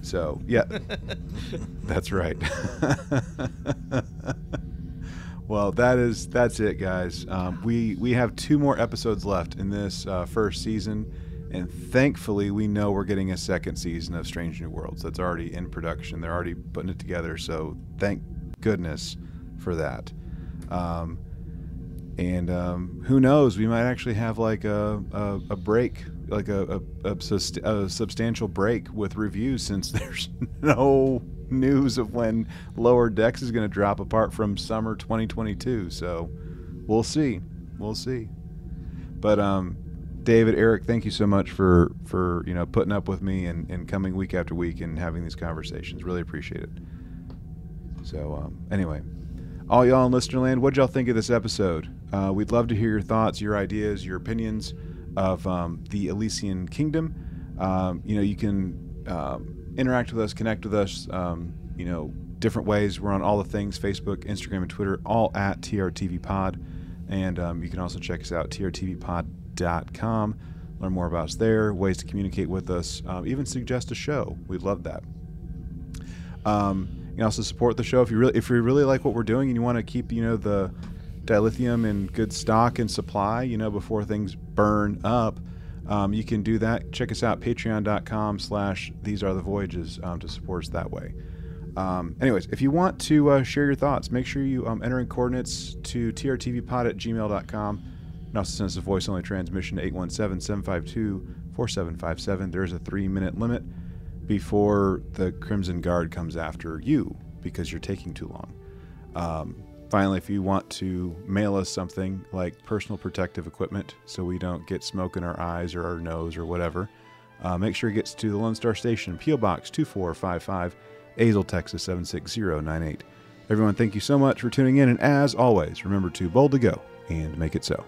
So, yeah, <laughs> that's right. <laughs> well, that is that's it, guys. Um, we we have two more episodes left in this uh, first season, and thankfully, we know we're getting a second season of Strange New Worlds. That's already in production. They're already putting it together. So, thank goodness for that. Um, and um, who knows? We might actually have like a, a, a break, like a, a, a, substantial break with reviews, since <laughs> there's no news of when Lower Decks is going to drop apart from summer 2022. So we'll see, we'll see. But um, David, Eric, thank you so much for for you know putting up with me and, and coming week after week and having these conversations. Really appreciate it. So um, anyway, all y'all in Listenerland, what'd y'all think of this episode? Uh, we'd love to hear your thoughts, your ideas, your opinions of um, the Elysian Kingdom. Um, you know, you can um, interact with us, connect with us. Um, you know, different ways. We're on all the things: Facebook, Instagram, and Twitter, all at TRTV Pod. And um, you can also check us out trtvpod.com. Learn more about us there, ways to communicate with us, um, even suggest a show. We'd love that. Um, you can also support the show if you really if you really like what we're doing and you want to keep you know the dilithium in good stock and supply you know before things burn up. Um, you can do that. Check us out patreon.com slash these are the voyages um, to support us that way. Um, anyways, if you want to uh, share your thoughts, make sure you um, enter in coordinates to trtvpod at gmail.com and also send us a voice only transmission to 817 752 4757. There's a three minute limit before the Crimson Guard comes after you because you're taking too long. Finally, if you want to mail us something like personal protective equipment so we don't get smoke in our eyes or our nose or whatever, uh, make sure it gets to the Lone Star Station, P.O. Box 2455, Azle, Texas 76098. Everyone, thank you so much for tuning in, and as always, remember to bold to go and make it so.